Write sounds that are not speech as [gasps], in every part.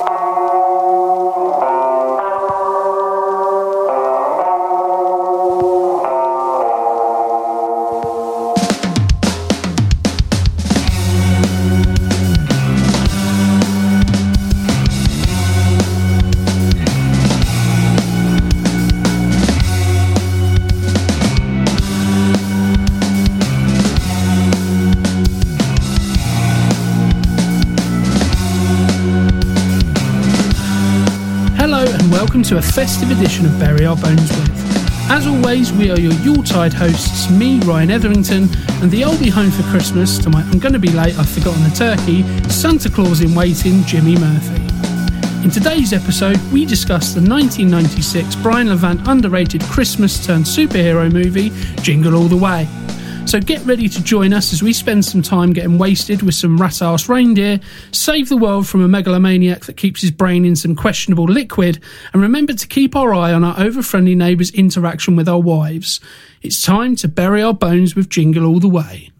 Hello to a festive edition of Bury Our Bones With. As always, we are your Yuletide hosts, me, Ryan Etherington, and the I'll be home for Christmas to my I'm gonna be late, I've forgotten the turkey, Santa Claus in waiting, Jimmy Murphy. In today's episode, we discuss the 1996 Brian Levant underrated Christmas turned superhero movie, Jingle All the Way. So get ready to join us as we spend some time getting wasted with some rat ass reindeer, save the world from a megalomaniac that keeps his brain in some questionable liquid, and remember to keep our eye on our over friendly neighbours' interaction with our wives. It's time to bury our bones with Jingle All the Way.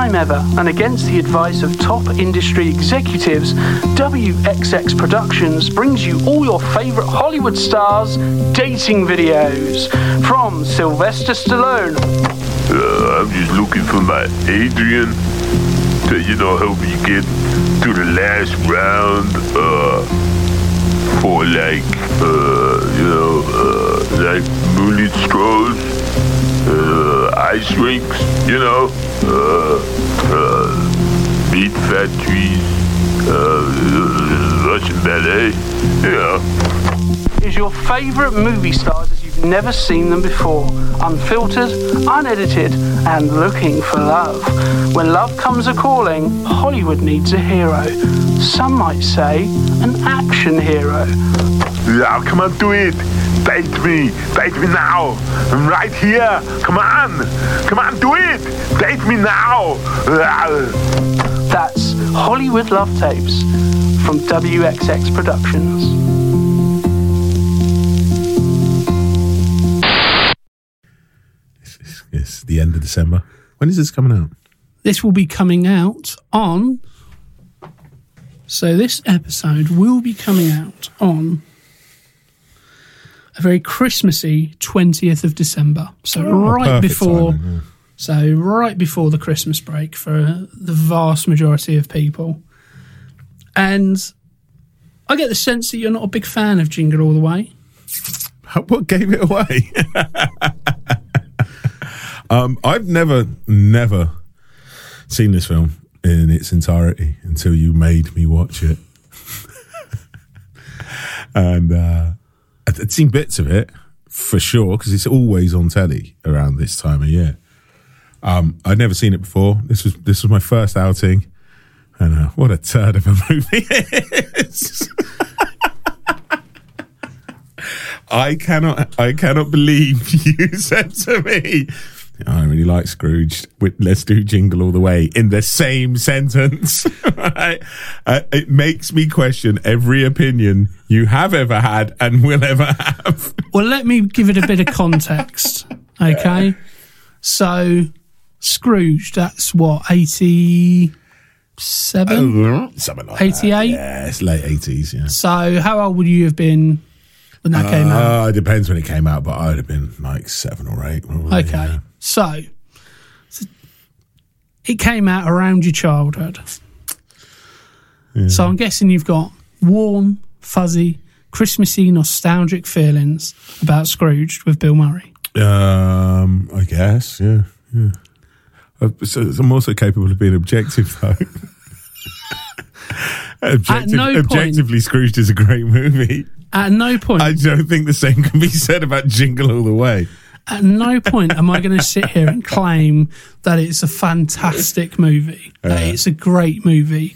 Time ever, and against the advice of top industry executives, WXX Productions brings you all your favourite Hollywood stars' dating videos. From Sylvester Stallone, Uh, I'm just looking for my Adrian. To, you know, help me get to the last round, uh, for like, uh, you know, uh, like moonlit strolls, uh, ice rinks, you know, uh, uh, meat factories, uh, Russian ballet, you know. is your favourite movie stars as you've never seen them before. Unfiltered, unedited, and looking for love. When love comes a calling, Hollywood needs a hero. Some might say an action hero. Yeah, come on, do it. Date me. Date me now. I'm right here. Come on. Come on, do it. Date me now. That's Hollywood Love Tapes from WXX Productions. It's, it's the end of December. When is this coming out? This will be coming out on. So, this episode will be coming out on a very Christmassy 20th of December. So, right Oh, Perfect before. timing, yeah. So, right before the Christmas break for the vast majority of people. And I get the sense that you're not a big fan of Jingle All the Way. [laughs] What gave it away? [laughs] um, I've never, never seen this film in its entirety until you made me watch it. [laughs] and uh, I'd, seen bits of it for sure because it's always on telly around this time of year. Um, I'd never seen it before. This was this was my first outing, and uh, what a turd of a [laughs] movie it is. [laughs] I cannot, I cannot believe [laughs] you said to me, I really like Scrooge. Let's do Jingle All the Way in the same sentence. [laughs] right? uh, it makes me question every opinion you have ever had and will ever have. [laughs] Well, let me give it a bit of context. [laughs] Okay. So, Scrooge, that's what, 87? Something like 88? that. Yeah, it's late 80s, yeah. So, how old would you have been when that came out? Uh, it depends when it came out, but I'd have been like seven or eight. Probably, Okay. yeah. So, so, it came out around your childhood. So, I'm guessing you've got warm, fuzzy, Christmassy, nostalgic feelings about Scrooge with Bill Murray. Um, I guess, yeah, yeah. Uh, so I'm also capable of being objective, though. [laughs] Objective, no point- objectively, Scrooged is a great movie. At no point I don't think the same can be said about Jingle All the Way. At no point am I going to sit here and claim that it's a fantastic movie. That it's a great movie.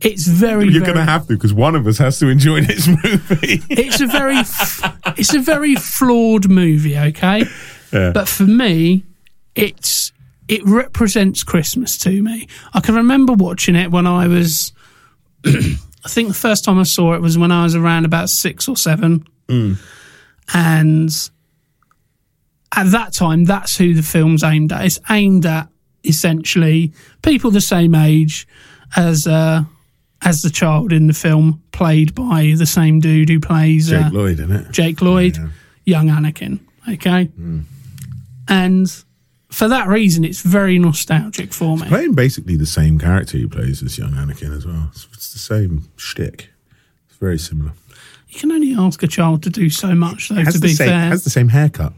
It's very, You're going to have to because one of us has to enjoy this movie. it's a very, f- it's a very flawed movie. Okay, Yeah. but for me, it's it represents Christmas to me. I can remember watching it when I was [clears throat] I think the first time I saw it was when I was around about six or seven. Mm. And at that time, that's who the film's aimed at. It's aimed at essentially people the same age as uh, as the child in the film, played by the same dude who plays Jake uh, Lloyd, isn't it? Jake Lloyd, young Anakin. Okay. And for that reason, it's very nostalgic for me. Playing basically the same character he plays as young Anakin as well. It's, it's the same shtick. It's very similar. You can only ask a child to do so much, though, Has to be same, fair. has the same haircut.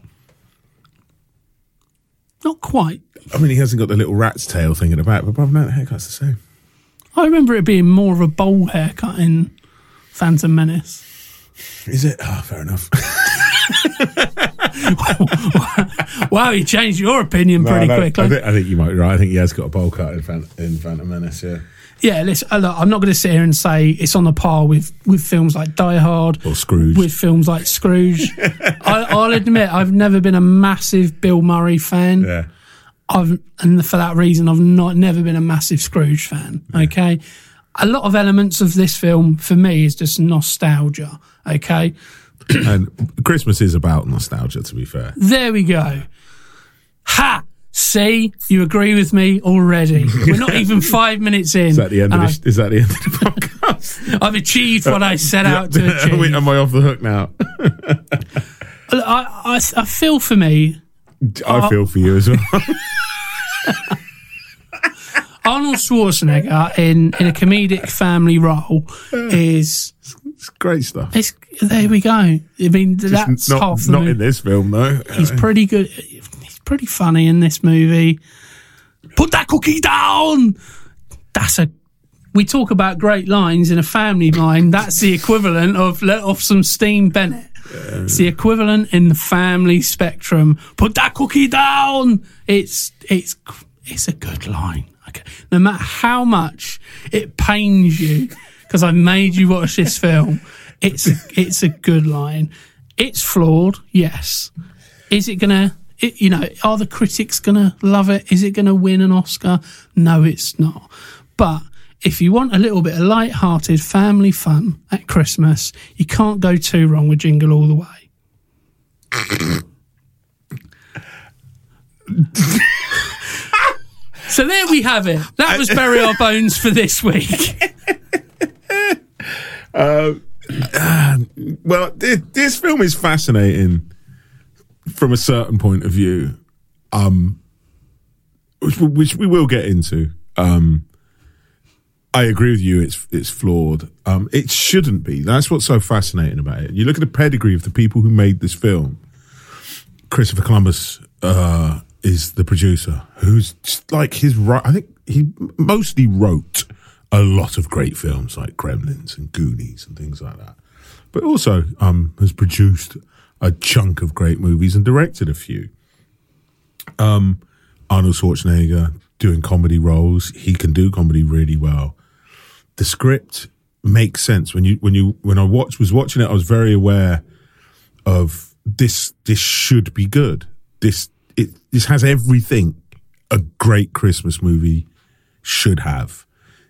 Not quite. I mean, he hasn't got the little rat's tail thing at the back, but apart from that, the haircut's the same. I remember it being more of a bowl haircut in Phantom Menace. Is it? Oh, fair enough. [laughs] [laughs] Wow, you changed your opinion pretty No, quickly. I think, I think you might be right. I think he has got a bowl cut in, Phan- in Phantom Menace, yeah. Yeah, listen, uh, look, I'm not going to sit here and say it's on the par with, with films like Die Hard, Or Scrooge. with films like Scrooge. [laughs] I, I'll admit, I've never been a massive Bill Murray fan. yeah. I've and for that reason I've not never been a massive Scrooge fan. Okay. A lot of elements of this film for me is just nostalgia. Okay. and Christmas is about nostalgia, to be fair. There we go. Ha! See, you agree with me already. [laughs] We're not even five minutes in. Is that the end of the, is that the end of the podcast? [laughs] I've, achieved what I set out to [laughs] achieve. Am I off the hook now? I, I, I feel for me, I feel for you as well. Arnold Schwarzenegger in, in a comedic family role is it's great stuff. it's there we go. I mean that's not, half the not movie. in this film, though. He's uh, pretty good. Pretty funny in this movie. Put that cookie down. That's a. We talk about great lines in a family line. That's the equivalent of let off some steam, Bennett. It's the equivalent in the family spectrum. Put that cookie down. It's it's it's a good line. Okay, no matter how much it pains you because I made you watch this film, it's it's a good line. It's flawed, yes. Is it gonna? It, you know, are the critics gonna love it? Is it gonna win an Oscar? No, it's not. But if you want a little bit of light-hearted family fun at Christmas, you can't go too wrong with Jingle All the Way. [laughs] so there we have it. That was Bury Our Bones for this week. [laughs] Uh, [sighs] well, this, this film is fascinating from a certain point of view, um, which, which we will get into. Um, I agree with you. It's it's flawed. Um, it shouldn't be. That's what's so fascinating about it. You look at the pedigree of the people who made this film. Christopher Columbus uh, is the producer, who's like his right. I think he mostly wrote a lot of great films like Gremlins and Goonies and things like that, but also um, has produced a chunk of great movies and directed a few. Um, Arnold Schwarzenegger doing comedy roles. He can do comedy really well. The script makes sense when you when you when I watch was watching it. I was very aware of this. This should be good. This it this has everything a great Christmas movie should have.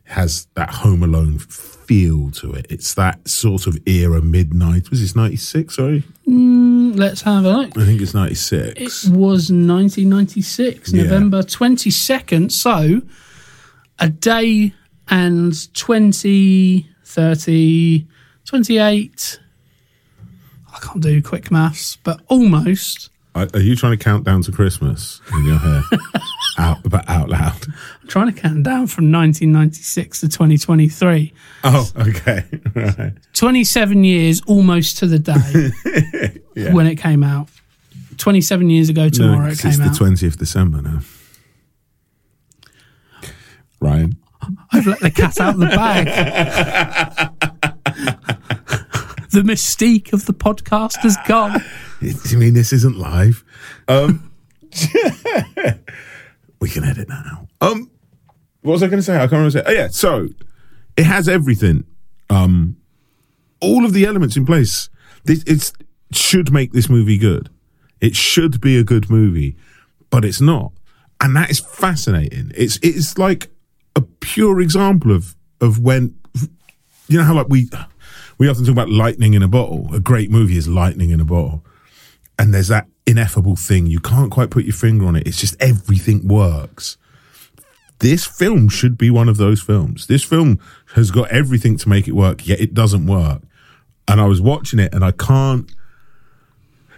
Has that Home Alone feel to it. It's that sort of era, midnight. Was this ninety six? Sorry, mm, Let's have a look. I think it's ninety six. It was 1996, Yeah. November 22nd. So a day and 20, 30, 28. I can't do quick maths, but almost. Are, are you trying to count down to Christmas in your hair? [laughs] out, but out loud. I'm trying to count down from 1996 to 2023. Oh, okay. [laughs] Right. 27 years almost to the day [laughs] when it came out. 27 years ago tomorrow No, it came it's the out. twentieth December now. Ryan, I've let the cat out of the bag. The mystique of the podcast has gone. [laughs] you mean this isn't live? Um, [laughs] we can edit that out. Um, what was I going to say? I can't remember. Say. Oh yeah, so it has everything. Um, all of the elements in place. This it's should make this movie good. It should be a good movie, but it's not, and that is fascinating. It's it's like a pure example of of when you know how like we we often talk about lightning in a bottle. A great movie is lightning in a bottle, and there's that ineffable thing you can't quite put your finger on it. It's just everything works. This film should be one of those films. This film has got everything to make it work, yet it doesn't work. And I was watching it, and I can't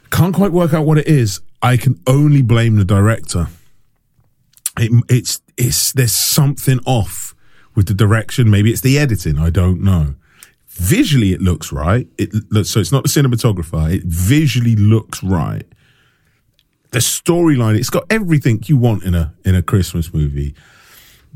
can't quite work out what it is. I can only blame the director. It, it's it's there's something off with the direction. Maybe it's the editing. I don't know. Visually, it looks right. It so it's not the cinematographer. It visually looks right. The storyline, it's got everything you want in a in a Christmas movie.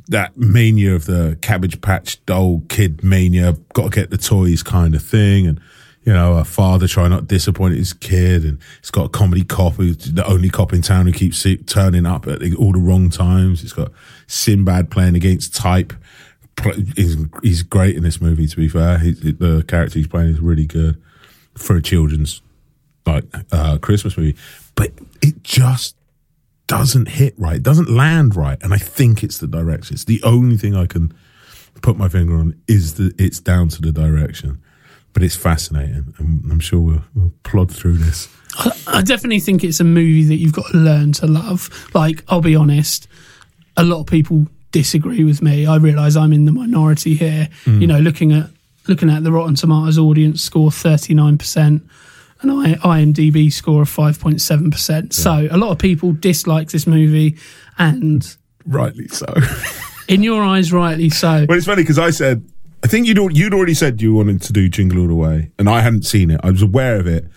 That mania of the Cabbage Patch doll kid mania, got to get the toys kind of thing, and you know, a father trying not to disappoint his kid, and it's got a comedy cop who's the only cop in town who keeps turning up at all the wrong times. It's got Sinbad playing against type. He's, he's great in this movie. To be fair, he, the character he's playing is really good for a children's like uh, Christmas movie, but it just doesn't hit right. Doesn't land right, and I think it's the direction. It's the only thing I can put my finger on is that it's down to the direction but it's fascinating. and I'm sure we'll, we'll plod through this. I, I definitely think it's a movie that you've got to learn to love. Like, I'll be honest, a lot of people disagree with me. I realise I'm in the minority here. Mm. You know, looking at looking at the Rotten Tomatoes audience score, thirty nine percent, and I, IMDb score of five point seven percent. So a lot of people dislike this movie, and rightly so. [laughs] in your eyes, rightly so. Well, it's funny because I said I think you'd you'd already said you wanted to do Jingle All the Way, and I hadn't seen it. I was aware of it.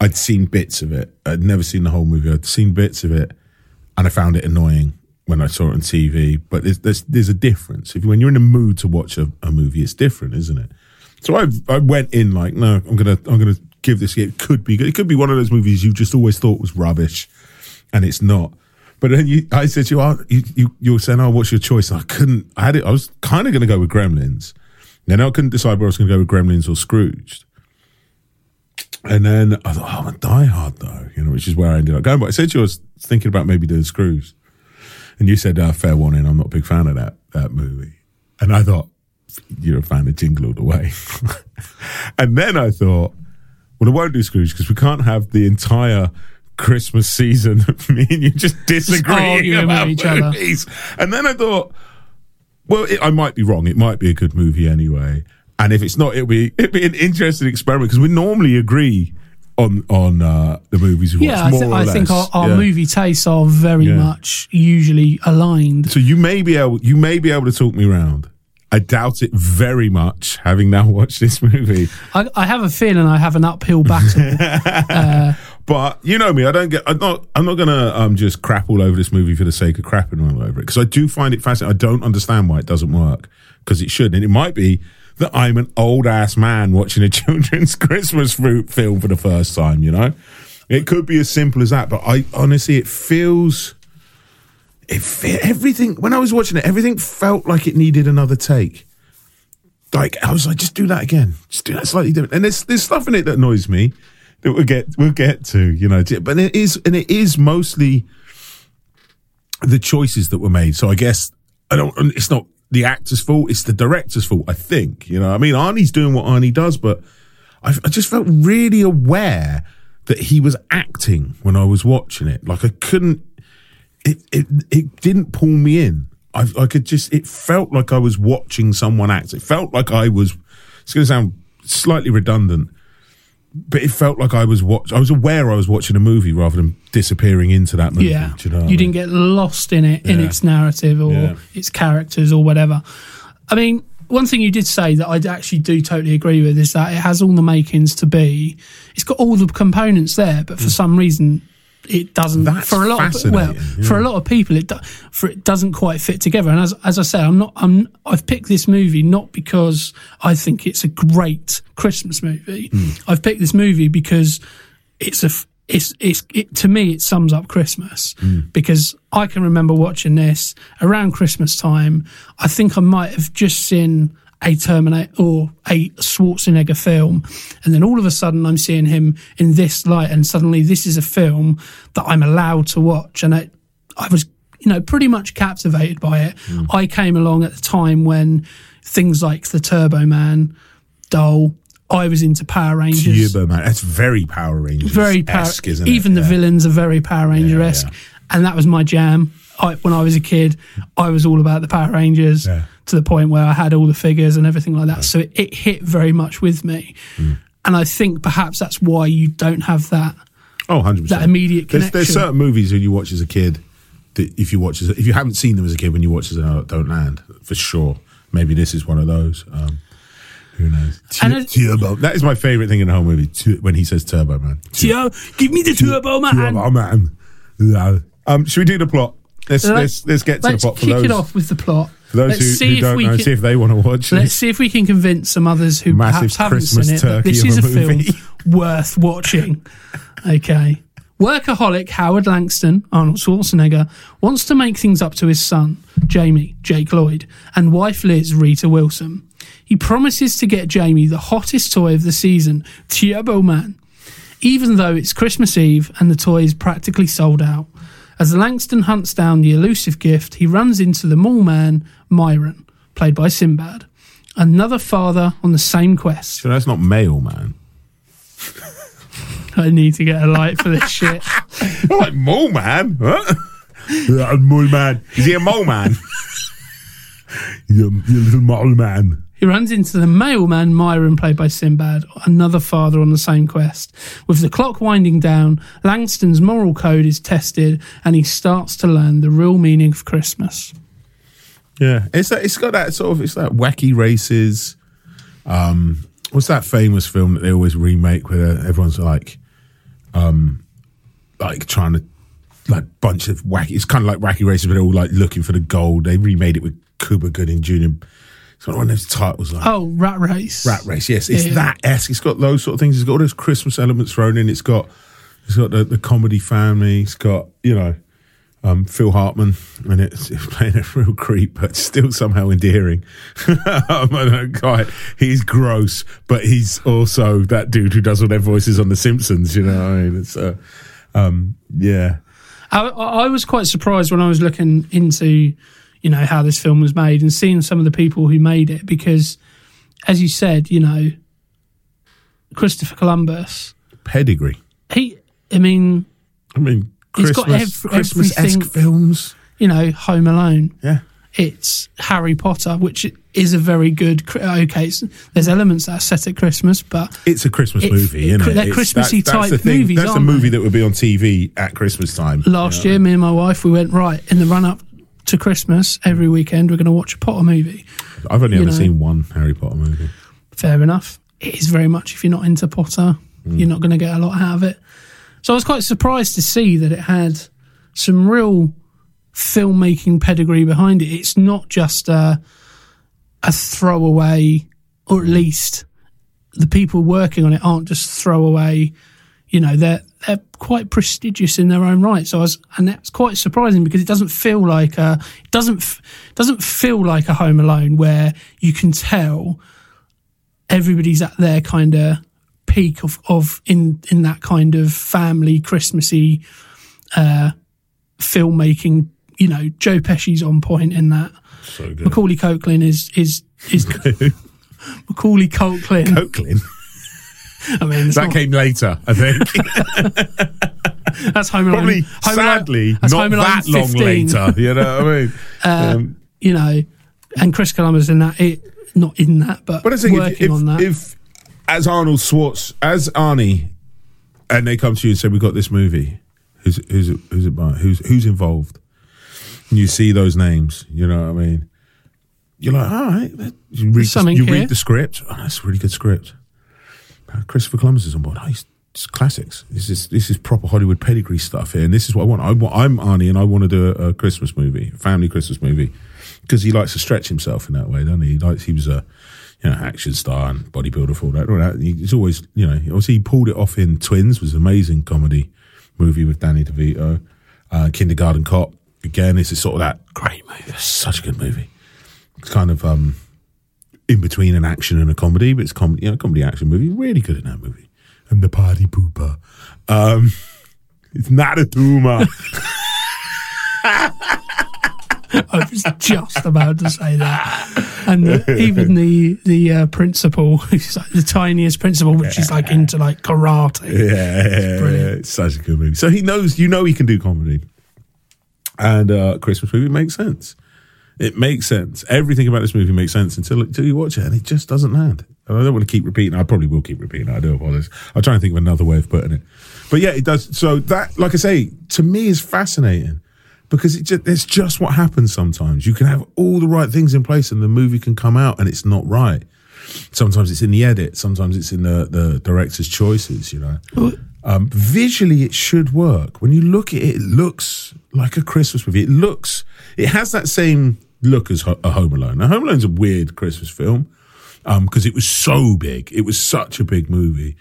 I'd seen bits of it. I'd never seen the whole movie. I'd seen bits of it, and I found it annoying when I saw it on TV. But there's there's, there's a difference. If when you're in a mood to watch a, a movie, it's different, isn't it? So I I went in like, no, I'm gonna I'm gonna give this. It could be. It could be one of those movies you just always thought was rubbish, and it's not. But then you, I said to you, oh, you, you, you were saying, oh, what's your choice? And I couldn't, I had it, I was kind of going to go with Gremlins. Then I couldn't decide whether I was going to go with Gremlins or Scrooged. And then I thought, oh, I'm a Die Hard though, you know, which is where I ended up going. But I said to you, I was thinking about maybe doing Scrooge. And you said, uh, fair warning, I'm not a big fan of that, that movie. And I thought, you're a fan of Jingle All the Way. [laughs] and then I thought, well, I won't do Scrooge because we can't have the entire Christmas season of [laughs] me and you just disagreeing just about each movies. Other. And then I thought, well, it, I might be wrong. It might be a good movie anyway. And if it's not, it'll be it'll be an interesting experiment because we normally agree on on uh, the movies we yeah, watch. More I, th- I think our, our yeah. movie tastes are very yeah. much usually aligned. So you may be able you may be able to talk me around. I doubt it very much, having now [laughs] watched this movie. I, I have a feeling I have an uphill battle. [laughs] uh, but you know me, I don't get. I'm not. I'm not gonna um, just crap all over this movie for the sake of crapping all over it because I do find it fascinating. I don't understand why it doesn't work because it should, and it might be that I'm an old ass man watching a [laughs] children's Christmas fruit film for the first time. You know, it could be as simple as that. But I honestly, it feels it everything when I was watching it, everything felt like it needed another take. Like I was like, just do that again, just do that slightly different. And there's there's stuff in it that annoys me that we'll get we'll get to, you know. But it is and it is mostly the choices that were made. So I guess I don't. It's not the actor's fault; it's the director's fault. I think you know. I mean, Arnie's doing what Arnie does, but I, I just felt really aware that he was acting when I was watching it. Like I couldn't it, it, it didn't pull me in. I, I could just, it felt like I was watching someone act. It felt like I was, it's going to sound slightly redundant, but it felt like I was watch. I was aware I was watching a movie rather than disappearing into that movie. Yeah, you, know you didn't get lost in it, in its narrative or yeah. its characters or whatever. I mean, one thing you did say that I actually do totally agree with is that it has all the makings to be. It's got all the components there, but for mm. some reason it doesn't That's for a lot of well yeah. for a lot of people it do, for it doesn't quite fit together and as as I said I'm not I'm I've picked this movie not because I think it's a great Christmas movie mm. I've picked this movie because it's a it's it's it, to me it sums up Christmas mm. because I can remember watching this around Christmas time I think I might have just seen a Terminator or a Schwarzenegger film, and then all of a sudden I'm seeing him in this light, and suddenly this is a film that I'm allowed to watch, and I, I was you know, pretty much captivated by it. Hmm. I came along at the time when things like the Turbo Man, Dole, I was into Power Rangers. Turbo Man. That's very Power Rangers. very Power isn't it? Even the Yeah. villains are very Power Ranger esque. yeah. And that was my jam. I, when I was a kid, I was all about the Power Rangers Yeah. to the point where I had all the figures and everything like that. So it, it hit very much with me. Hmm. And I think perhaps that's why you don't have that. Oh, 100 percent. that immediate There's, there's certain movies that you watch as a kid that if you watch as if you haven't seen them as a kid when you watch as an adult, don't land for sure. Maybe this is one of those. Um, who knows? Turbo. That is my favorite thing in the whole movie tu- when he says Turbo Man. Yo, give me the Turbo Man. Turbo Man. Um, should we do the plot? Let's Let's- let's, let's get to Let's the plot for kick those, it off with the plot. for those let's who, see who if don't we know. can, see if they want to watch Let's this. see if we can convince some others who Massive perhaps haven't Christmas seen it that this is a a, film worth watching. Okay. Workaholic Howard Langston, Arnold Schwarzenegger, wants to make things up to his son, Jamie, Jake Lloyd, and wife Liz, Rita Wilson. He promises to get Jamie the hottest toy of the season, Turbo Man, even though it's Christmas Eve and the toy is practically sold out. As Langston hunts down the elusive gift, he runs into the mall man, Myron, played by Sinbad, another father on the same quest. so that's not male, man. [laughs] I need to get a light for this shit. [laughs] like mole man. Huh? [laughs] Yeah, mole man. Is he a mole man? you, you little mole man. He runs into the mailman, Myron, played by Sinbad, another father on the same quest. With the clock winding down, Langston's moral code is tested and he starts to learn the real meaning of Christmas. Yeah, it's that. It's got that sort of. It's that wacky races. Um, what's that famous film that they always remake where everyone's like, um, like trying to like bunch of wacky. It's kind of like wacky races, but they're all like looking for the gold. They remade it with Cuba Gooding Jr. It's got one of those titles like Oh, Rat Race. Rat Race. Yes, it's Yeah. that esque. It's got those sort of things. It's got all those Christmas elements thrown in. It's got it's got the, the comedy family. It's got you know um, Phil Hartman, and it's, it's playing a real creep, but still somehow endearing. [laughs] um, quite. He's gross, but he's also that dude who does all their voices on The Simpsons. You know, what I mean, it's uh, um, yeah. I, I was quite surprised when I was looking into, you know, how this film was made and seeing some of the people who made it because, as you said, you know, Christopher Columbus, Pedigree. he, I mean, I mean, He's got Christmas, ev- Christmas esque films. you know, Home Alone. Yeah. It's Harry Potter, which is a very good. Okay, it's, there's elements that are set at Christmas, but It's a Christmas It- movie, isn't it- it? they're It's- Christmassy that's type movies, That's a movie they? that would be on TV at Christmas time. last year, me and my wife, we went right in the run up to Christmas every weekend. We're going to watch a Potter movie. I've only you ever know. seen one Harry Potter movie. fair enough. It is very much if you're not into Potter, hmm. you're not going to get a lot out of it. So I was quite surprised to see that it had some real filmmaking pedigree behind it. It's not just a, a throwaway, or at least the people working on it aren't just throwaway. You know, they're they're quite prestigious in their own right. So I was, and that's quite surprising because it doesn't feel like a it doesn't doesn't feel like a Home Alone where you can tell everybody's at their kind of peak of, of in in that kind of family Christmassy uh, filmmaking. You know, Joe Pesci's on point in that. So good. Macaulay Culkin is is is [laughs] Macaulay Culkin. I mean, That not- came later, I think. [laughs] that's Home Alone. Probably, Home Alone- sadly, that's not Alone that long later. You know what I mean? um, [laughs] You know, and Chris Columbus in that. It, not in that, but, but I think working if, if, on that. if, as Arnold Schwartz, as Arnie, and they come to you and say, "We've got this movie," who's who's it, who's it by? Who's who's involved? And you see those names, you know what I mean? You're like, all right. You read, the, you read the script. Oh, that's a really good script. Uh, Christopher Columbus is on board. Oh, it's classics. This is this is proper Hollywood pedigree stuff here, and this is what I want. I want I'm Arnie, and I want to do a, a Christmas movie, family Christmas movie, because he likes to stretch himself in that way, doesn't he? He likes he was a you know action star and bodybuilder for that. All that. He's always you know obviously he pulled it off in Twins, was an amazing comedy movie with Danny DeVito, uh, Kindergarten Cop. Again, it's sort of that great movie. It's such a good movie. It's kind of um in between an action and a comedy, but it's comedy, you know, comedy action movie. Really good in that movie. And the party pooper. Um, [laughs] it's not a tumor. [laughs] I was just about to say that, and the, even the the uh, principal, [laughs] who's like the tiniest principal, which is like into like karate. Yeah, yeah, brilliant. it's such a good movie. So he knows, you know, he can do comedy, and uh, Christmas movie makes sense. It makes sense. Everything about this movie makes sense until until you watch it, and it just doesn't land. And I don't want to keep repeating. I probably will keep repeating. I do apologize. I'm trying to think of another way of putting it. But yeah, it does. So that, like I say, to me is fascinating because it just, it's just what happens sometimes. You can have all the right things in place, and the movie can come out, and it's not right. Sometimes it's in the edit. Sometimes it's in the the director's choices. You know. Um, visually, it should work. When you look at it, it looks like a Christmas movie. It looks, it has that same look as a Home Alone. Now, Home Alone's a weird Christmas film um, because it was so big. It was such a big movie.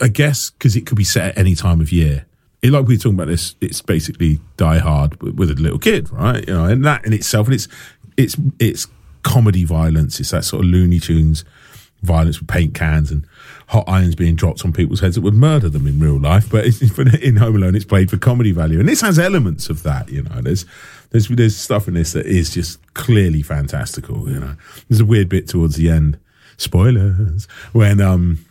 I guess because it could be set at any time of year. It, like we were talking about this, it's basically Die Hard with, with a little kid, right? You know, and that in itself, and it's it's it's comedy violence. It's that sort of Looney Tunes violence with paint cans and hot irons being dropped on people's heads that would murder them in real life. [laughs] But in Home Alone, it's played for comedy value, and this has elements of that. You know, there's there's there's stuff in this that is just clearly fantastical. You know, there's a weird bit towards the end. Spoilers when um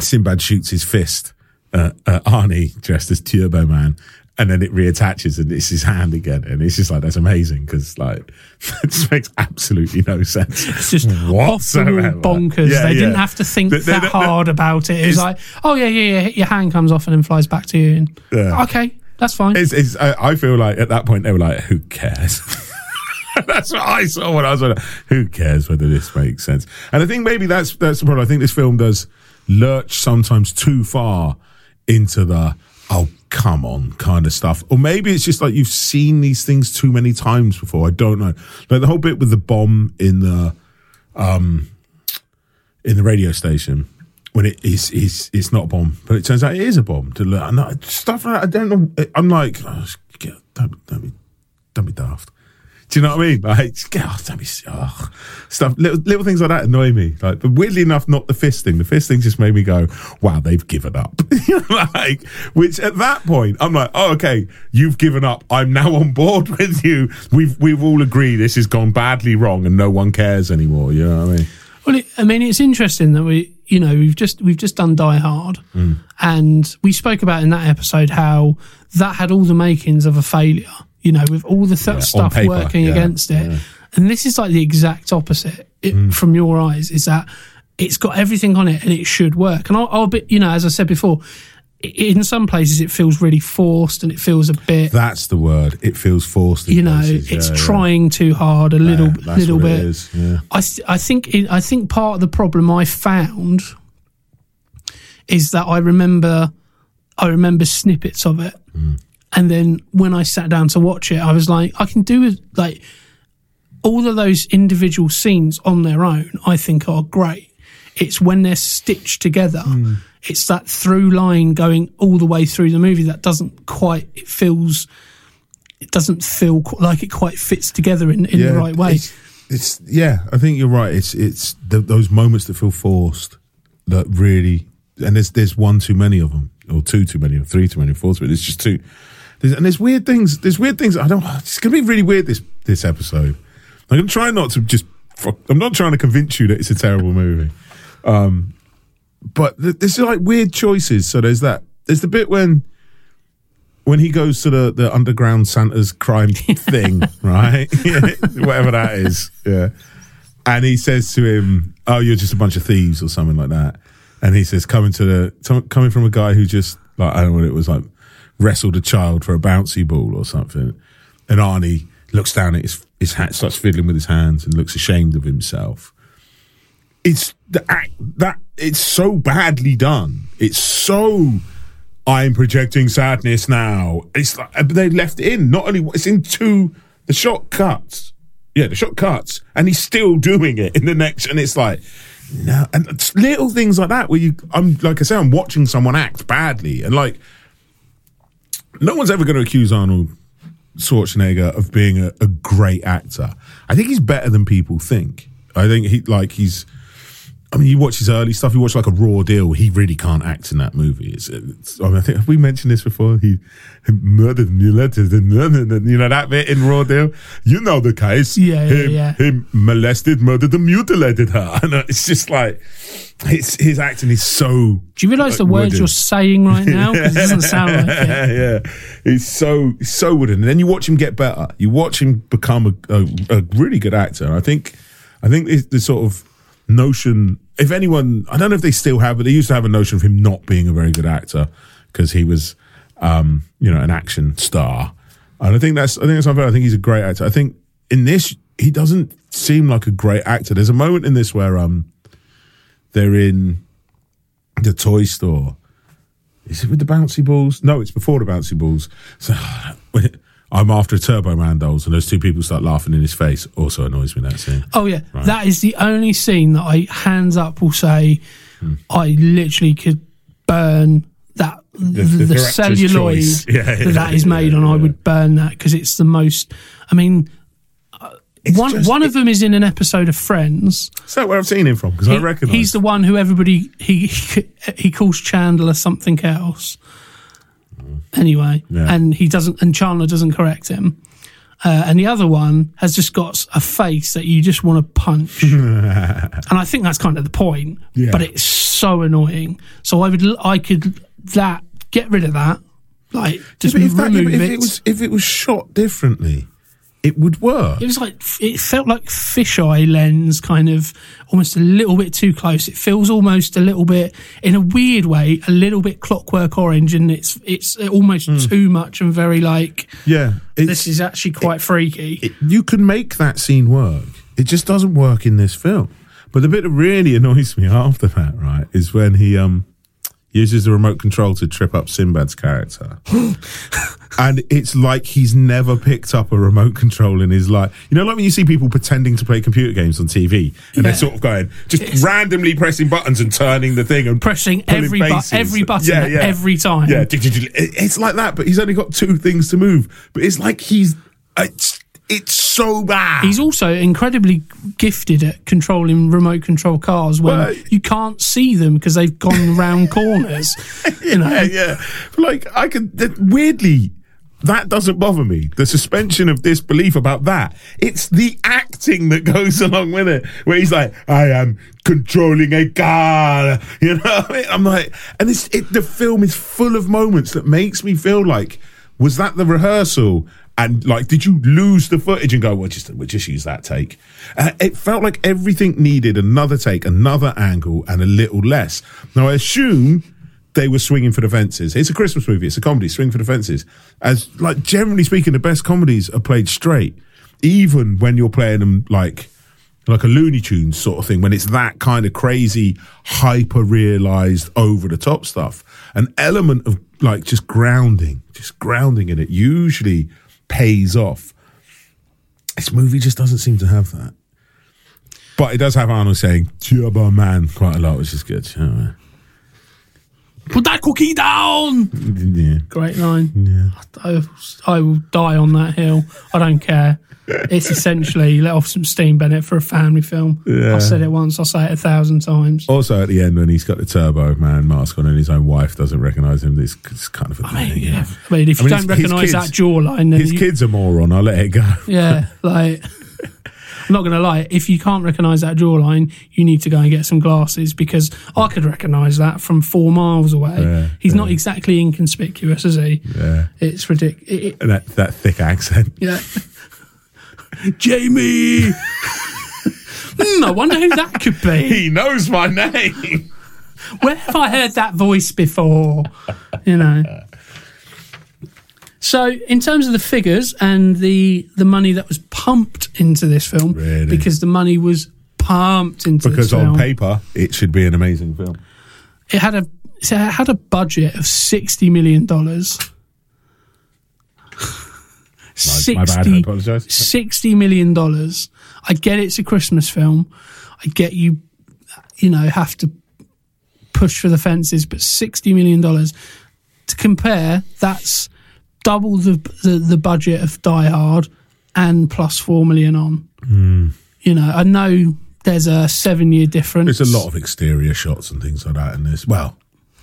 Sinbad shoots his fist at, at Arnie dressed as Turbo Man. And then it reattaches and it's his hand again. And it's just like, that's amazing because, like, [laughs] it just makes absolutely no sense. It's just off the wall whatsoever. bonkers. Yeah, they didn't have to think The- the- that the- hard about it. It It's- like, oh yeah, yeah, yeah, your hand comes off and then flies back to you. And, Yeah. Okay, that's fine. It's, it's, I, I feel like at that point they were like, who cares? [laughs] that's what I saw when I was like, who cares whether this makes sense? And I think maybe that's, that's the problem. I think this film does lurch sometimes too far into the, oh, come on kind of stuff. Or maybe it's just like you've seen these things too many times before. I don't know. Like the whole bit with the bomb in the, um, in the radio station when it is is it's not a bomb, but it turns out it is a bomb. To learn stuff like that, I don't know. I'm like, oh, don't, don't be, don't be daft. Do you know what I mean? Like, get off, don't be oh, stuff. Little, little things like that annoy me. Like, but weirdly enough, not the fist thing. The fist thing just made me go, "Wow, they've given up." [laughs] like, which at that point, I'm like, "Oh, okay, you've given up. I'm now on board [laughs] with you. We've we've all agreed this has gone badly wrong, and no one cares anymore." You know what I mean? Well, it, I mean, it's interesting that we, you know, we've just we've just done Die Hard, Mm. and we spoke about in that episode how that had all the makings of a failure. You know, with all the th- on stuff paper, working yeah, against it, yeah. and this is like the exact opposite it, Mm. from your eyes. Is that it's got everything on it and it should work. And I'll, I'll be, you know, as I said before, in some places it feels really forced and it feels a bit. That's the word. It feels forced. you know, places. it's Yeah, yeah. trying too hard a little, Yeah, little bit. yeah. I, th- I think, it, I think part of the problem I found is that I remember, I remember snippets of it, Mm. And then when I sat down to watch it, I was like, I can do it. Like all of those individual scenes on their own, I think are great. It's when they're stitched together. Mm. It's that through line going all the way through the movie that doesn't quite. It feels. It doesn't feel like it quite fits together in, in the right way. It's, it's yeah, I think you're right. It's it's the, those moments that feel forced that really, and there's there's one too many of them, or two too many, or three too many, or four too many. It's just two. There's, and there's weird things. There's weird things. I don't. It's gonna be really weird this this episode. I'm gonna try not to just. I'm not trying to convince you that it's a terrible movie. Um, but th- there's like weird choices. So there's that. There's the bit when when he goes to the, the underground Santa's crime [laughs] thing, right? [laughs] Whatever that is. Yeah. And he says to him, Oh, you're just a bunch of thieves or something like that. And he says, coming to the, coming from a guy who just, like, I don't know what it was, like, wrestled a child for a bouncy ball or something. And Arnie looks down at his, his hat, starts fiddling with his hands and looks ashamed of himself. It's the act that it's so badly done. It's so I'm projecting sadness now. It's like they left it in. Not only it's in two. The shot cuts. Yeah, the shot cuts, and he's still doing it in the next. And it's like no, and it's little things like that where you. I'm like I say, I'm watching someone act badly, and like no one's ever going to accuse Arnold Schwarzenegger of being a, a great actor. I think he's better than people think. I think he like he's I mean, you watch his early stuff. You watch like a Raw Deal. He really can't act in that movie. It's, it's I, mean, I think have we mentioned this before? He, he murdered mutilated [laughs] and you know that bit in Raw Deal. You know the case. Yeah, yeah, he, yeah. He molested, murdered, and mutilated her. [laughs] And it's just like it's his acting is so. Do you realise the words wooden. you're saying right now? 'Cause it doesn't sound like [laughs] it. yeah, he's so so wooden. And then you watch him get better. You watch him become a, a, a really good actor. And I think, I think the sort of notion, if anyone, I don't know if they still have, but they used to have a notion of him not being a very good actor because he was, um, you know, an action star. And I think that's, I think that's unfair. I think he's a great actor. I think in this, he doesn't seem like a great actor. There's a moment in this where, um, they're in the toy store. Is it with the bouncy balls? No, it's before the bouncy balls. So [laughs] when I'm after a Turbo Man dolls, and those two people start laughing in his face. Also annoys me that scene. Oh yeah, that is the only scene that I hands up will say Hmm. I literally could burn that the, the the celluloid. Yeah, [laughs] yeah, that that is made yeah, on. I would burn that because it's the most. I mean, uh, one just- one of them is in an episode of Friends. Is that where I've seen him from? Because I recognise. he's the one who everybody he [laughs] he calls Chandler something else. Anyway, Yeah. and he doesn't, and Chandler doesn't correct him. Uh, and the other one has just got a face that you just want to punch. [laughs] and I think that's kind of the point. Yeah. But it's so annoying. So I would, I could that get rid of that, like just But if, that, remove if it. it was if it was shot differently, it would work. It was like it felt like fisheye lens, kind of almost a little bit too close. It feels almost a little bit, in a weird way, a little bit Clockwork Orange, and it's it's almost Hmm. too much and very like yeah, this is actually quite freaky. it- you can make that scene work. It just doesn't work in this film. But the bit that really annoys me after that, right, is when he um uses the remote control to trip up Sinbad's character. [gasps] [laughs] and it's like he's never picked up a remote control in his life. You know, like when you see people pretending to play computer games on TV and they're sort of going, just randomly pressing buttons and turning the thing and Pressing every bu- every button every time. Yeah, it- it's like that, but he's only got two things to move. But it's like he's uh, it's it's so bad. He's also incredibly gifted at controlling remote control cars when Well, you can't see them because they've gone round corners. [laughs] You know, yeah, yeah. Like I can that, weirdly. That doesn't bother me. The suspension of disbelief about that. It's the acting that [laughs] goes along with it, where he's like, "I am controlling a car," [laughs] you know. I? I'm like, and it's it, the film is full of moments that makes me feel like, was that the rehearsal? And like, did you lose the footage and go, well, just we'll just use that take? Uh, it felt like everything needed another take, another angle, and a little less. Now, I assume they were swinging for the fences. It's a Christmas movie. It's a comedy. Swing for the fences. As like generally speaking, the best comedies are played straight, even when you're playing them like like a Looney Tunes sort of thing. When it's that kind of crazy, hyper realized, over the top stuff. An element of like just grounding, just grounding in it usually pays off. This movie just doesn't seem to have that. But it does have Arnold saying "Turbo Man" quite a lot, which is good. Put that cookie down. Yeah. Great line. I, I will die on that hill. I don't care. It's essentially let off some steam, Bennett, for a family film. Yeah. I said it once. I'll say it a thousand times. Also, at the end, when he's got the Turbo Man mask on and his own wife doesn't recognise him, it's, it's kind of I mean, annoying. yeah. I mean, if I you mean, don't his- his recognise that jawline, then His you, kid's a moron. I'll let it go. yeah, [laughs] like. I'm not going to lie. If you can't recognise that jawline, you need to go and get some glasses because I could recognise that from four miles away. Yeah, He's not exactly inconspicuous, is he? Yeah. It's ridiculous. It, that, that thick accent. Yeah. [laughs] Jamie. Hmm, I wonder who that could be. [laughs] He knows my name. Where have I heard that voice before? You know. So, in terms of the figures and the the money that was pumped into this film, Really? because the money was pumped into Because on film, paper, it should be an amazing film. it had a it had a budget of sixty million dollars. My- my bad, I apologise. 60 million dollars. I get it's a Christmas film. I get you, you know, have to push for the fences, but 60 million dollars to compare, that's double the, the the budget of Die Hard and plus four million on. Hmm. You know, I know there's a seven year difference. There's a lot of exterior shots and things like that in this. Well,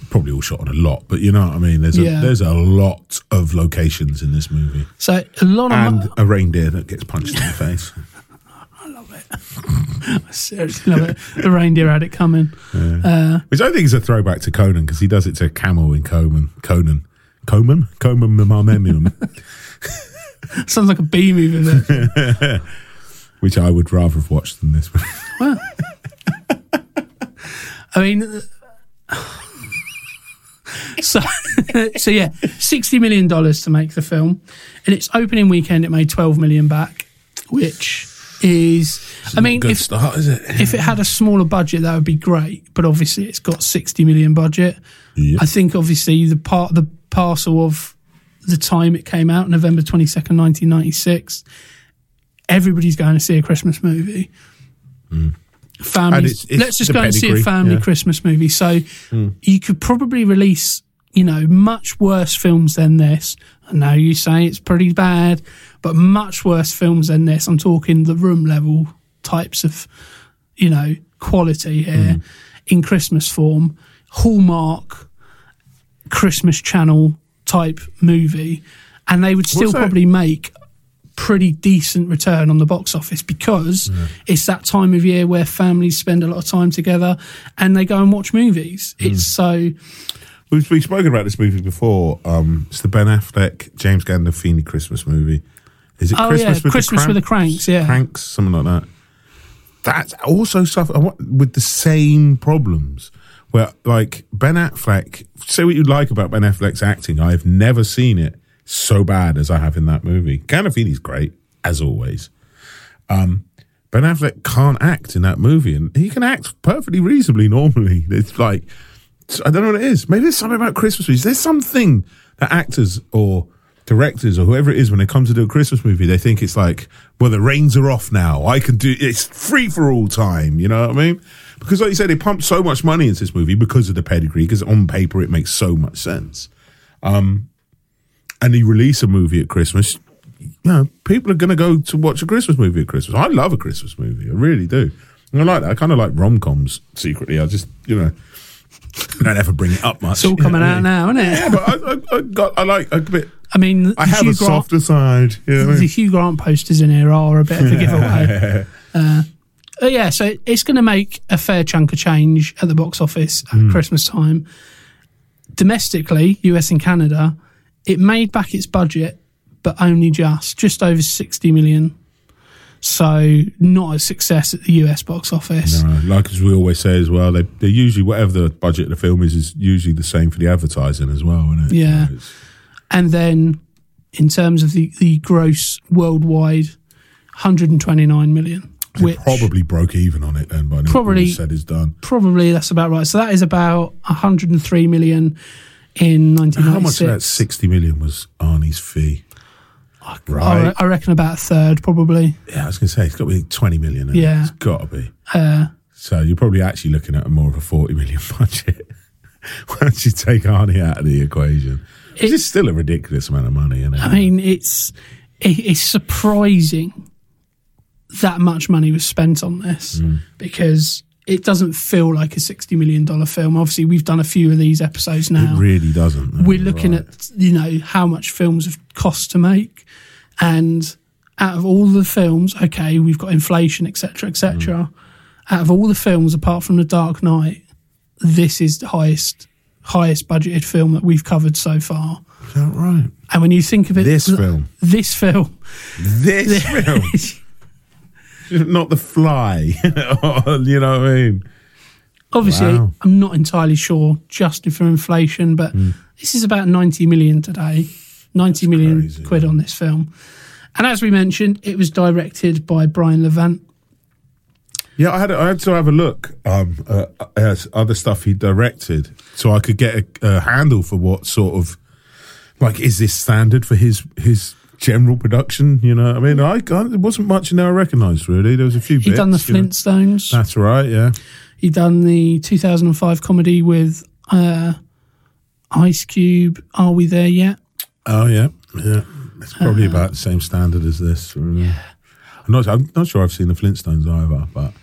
probably all shot on a lot, but you know what I mean. There's a Yeah. there's a lot of locations in this movie, So a lot of and a reindeer that gets punched in the [laughs] face. I love it. [laughs] I seriously love it. The reindeer had it coming. Which I think is a throwback to Conan because he does it to Camel in Conan. Conan. Conan? Conan Marmemium. Sounds like a B movie. doesn't [laughs] which I would rather have watched than this. one. Well, I mean, so [laughs] so yeah, sixty million dollars to make the film. In its opening weekend, it made twelve million back, which is, I mean, Good if start, is it? if it had a smaller budget, that would be great. But obviously, it's got sixty million budget. Yeah. I think obviously the part the parcel of the time it came out, November twenty second, nineteen ninety six. Everybody's going to see a Christmas movie. Mm. Families, it's- it's let's just go and see a family yeah. Christmas movie. So mm. you could probably release, you know, much worse films than this. I know you say it's pretty bad, but much worse films than this. I'm talking the room level types of, you know, quality here mm. in Christmas form. Hallmark Christmas Channel type movie, and they would still probably make pretty decent return on the box office because it's that time of year where families spend a lot of time together and they go and watch movies. Mm. It's so We've, we've spoken about this movie before. Um, it's the Ben Affleck, James Gandolfini Christmas movie. Is it oh Christmas yeah, with Christmas the with the Cranks? Yeah. Cranks, something like that. That's also suffer I want- with the same problems. Where like Ben Affleck, say what you like about Ben Affleck's acting, I've never seen it so bad as I have in that movie. Gandolfini's great as always. Um, Ben Affleck can't act in that movie, and he can act perfectly reasonably normally. [laughs] It's like I don't know what it is. Maybe it's something about Christmas movies. There's something that actors or directors or whoever it is when they come to do a Christmas movie, they think it's like, well, the reins are off now. I can do it's free for all time. You know what I mean? Because, like you said, they pumped so much money into this movie because of the pedigree. Because on paper, it makes so much sense. Um, and you release a movie at Christmas, you know, people are going to go to watch a Christmas movie at Christmas. I love a Christmas movie. I really do. And I like that. I kind of like rom coms secretly. I just, you know, I don't ever bring it up much. It's all coming out now, isn't it? Yeah, but I, I, I got, I like a bit. I mean, the I have Hugh a Grant, softer side. You know what I the? Hugh Grant posters in here are a bit of a giveaway. uh, yeah, so it's going to make a fair chunk of change at the box office at Hmm. Christmas time. Domestically, US and Canada, it made back its budget, but only just, just over 60 million. So not a success at the US box office. No, like as we always say as well, they they usually whatever the budget of the film is is usually the same for the advertising as well, isn't it? Yeah. So And then in terms of the, the gross worldwide, 129 million. Which probably broke even on it then by the Probably- said is done. probably that's about right. So that is about 103 million in How much 1996. of that sixty million was Arnie's fee? I, Right. I reckon about a third, probably. Yeah, I was going to say it's got to be twenty million. hasn't it? Yeah. it's got to be. Uh, So you're probably actually looking at a more of a forty million [laughs] budget once you take Arnie out of the equation. It- is still a ridiculous amount of money, isn't it? I mean, it's it, it's surprising that much money was spent on this Mm. because it doesn't feel like a 60 million dollar film. Obviously, we've done a few of these episodes now. it really doesn't. no, we're looking right. at you know how much films have cost to make and out of all the films okay we've got inflation etc etc mm. out of all the films apart from the dark knight this is the highest highest budgeted film that we've covered so far Is that right? and when you think of it This film. this film This [laughs] film, [laughs] [laughs] not the fly. [laughs] you know what I mean? obviously Wow. i'm not entirely sure adjusted for inflation but Hmm. this is about 90 million today 90 million crazy, quid on this film and as we mentioned it was directed by brian levant Yeah, I had I had to have a look um, uh, at other stuff he directed, so I could get a, a handle for what sort of like is this standard for his his general production. You know, I mean, I can't, there wasn't much in there I recognised really. There was a few. He'd done the bits, you know. Flintstones. That's right. Yeah. He'd done the 2005 comedy with uh, Ice Cube. Are we there yet? Oh yeah. Yeah. It's probably Uh-huh. about the same standard as this. Really. I'm not. I'm not sure I've seen the Flintstones either, but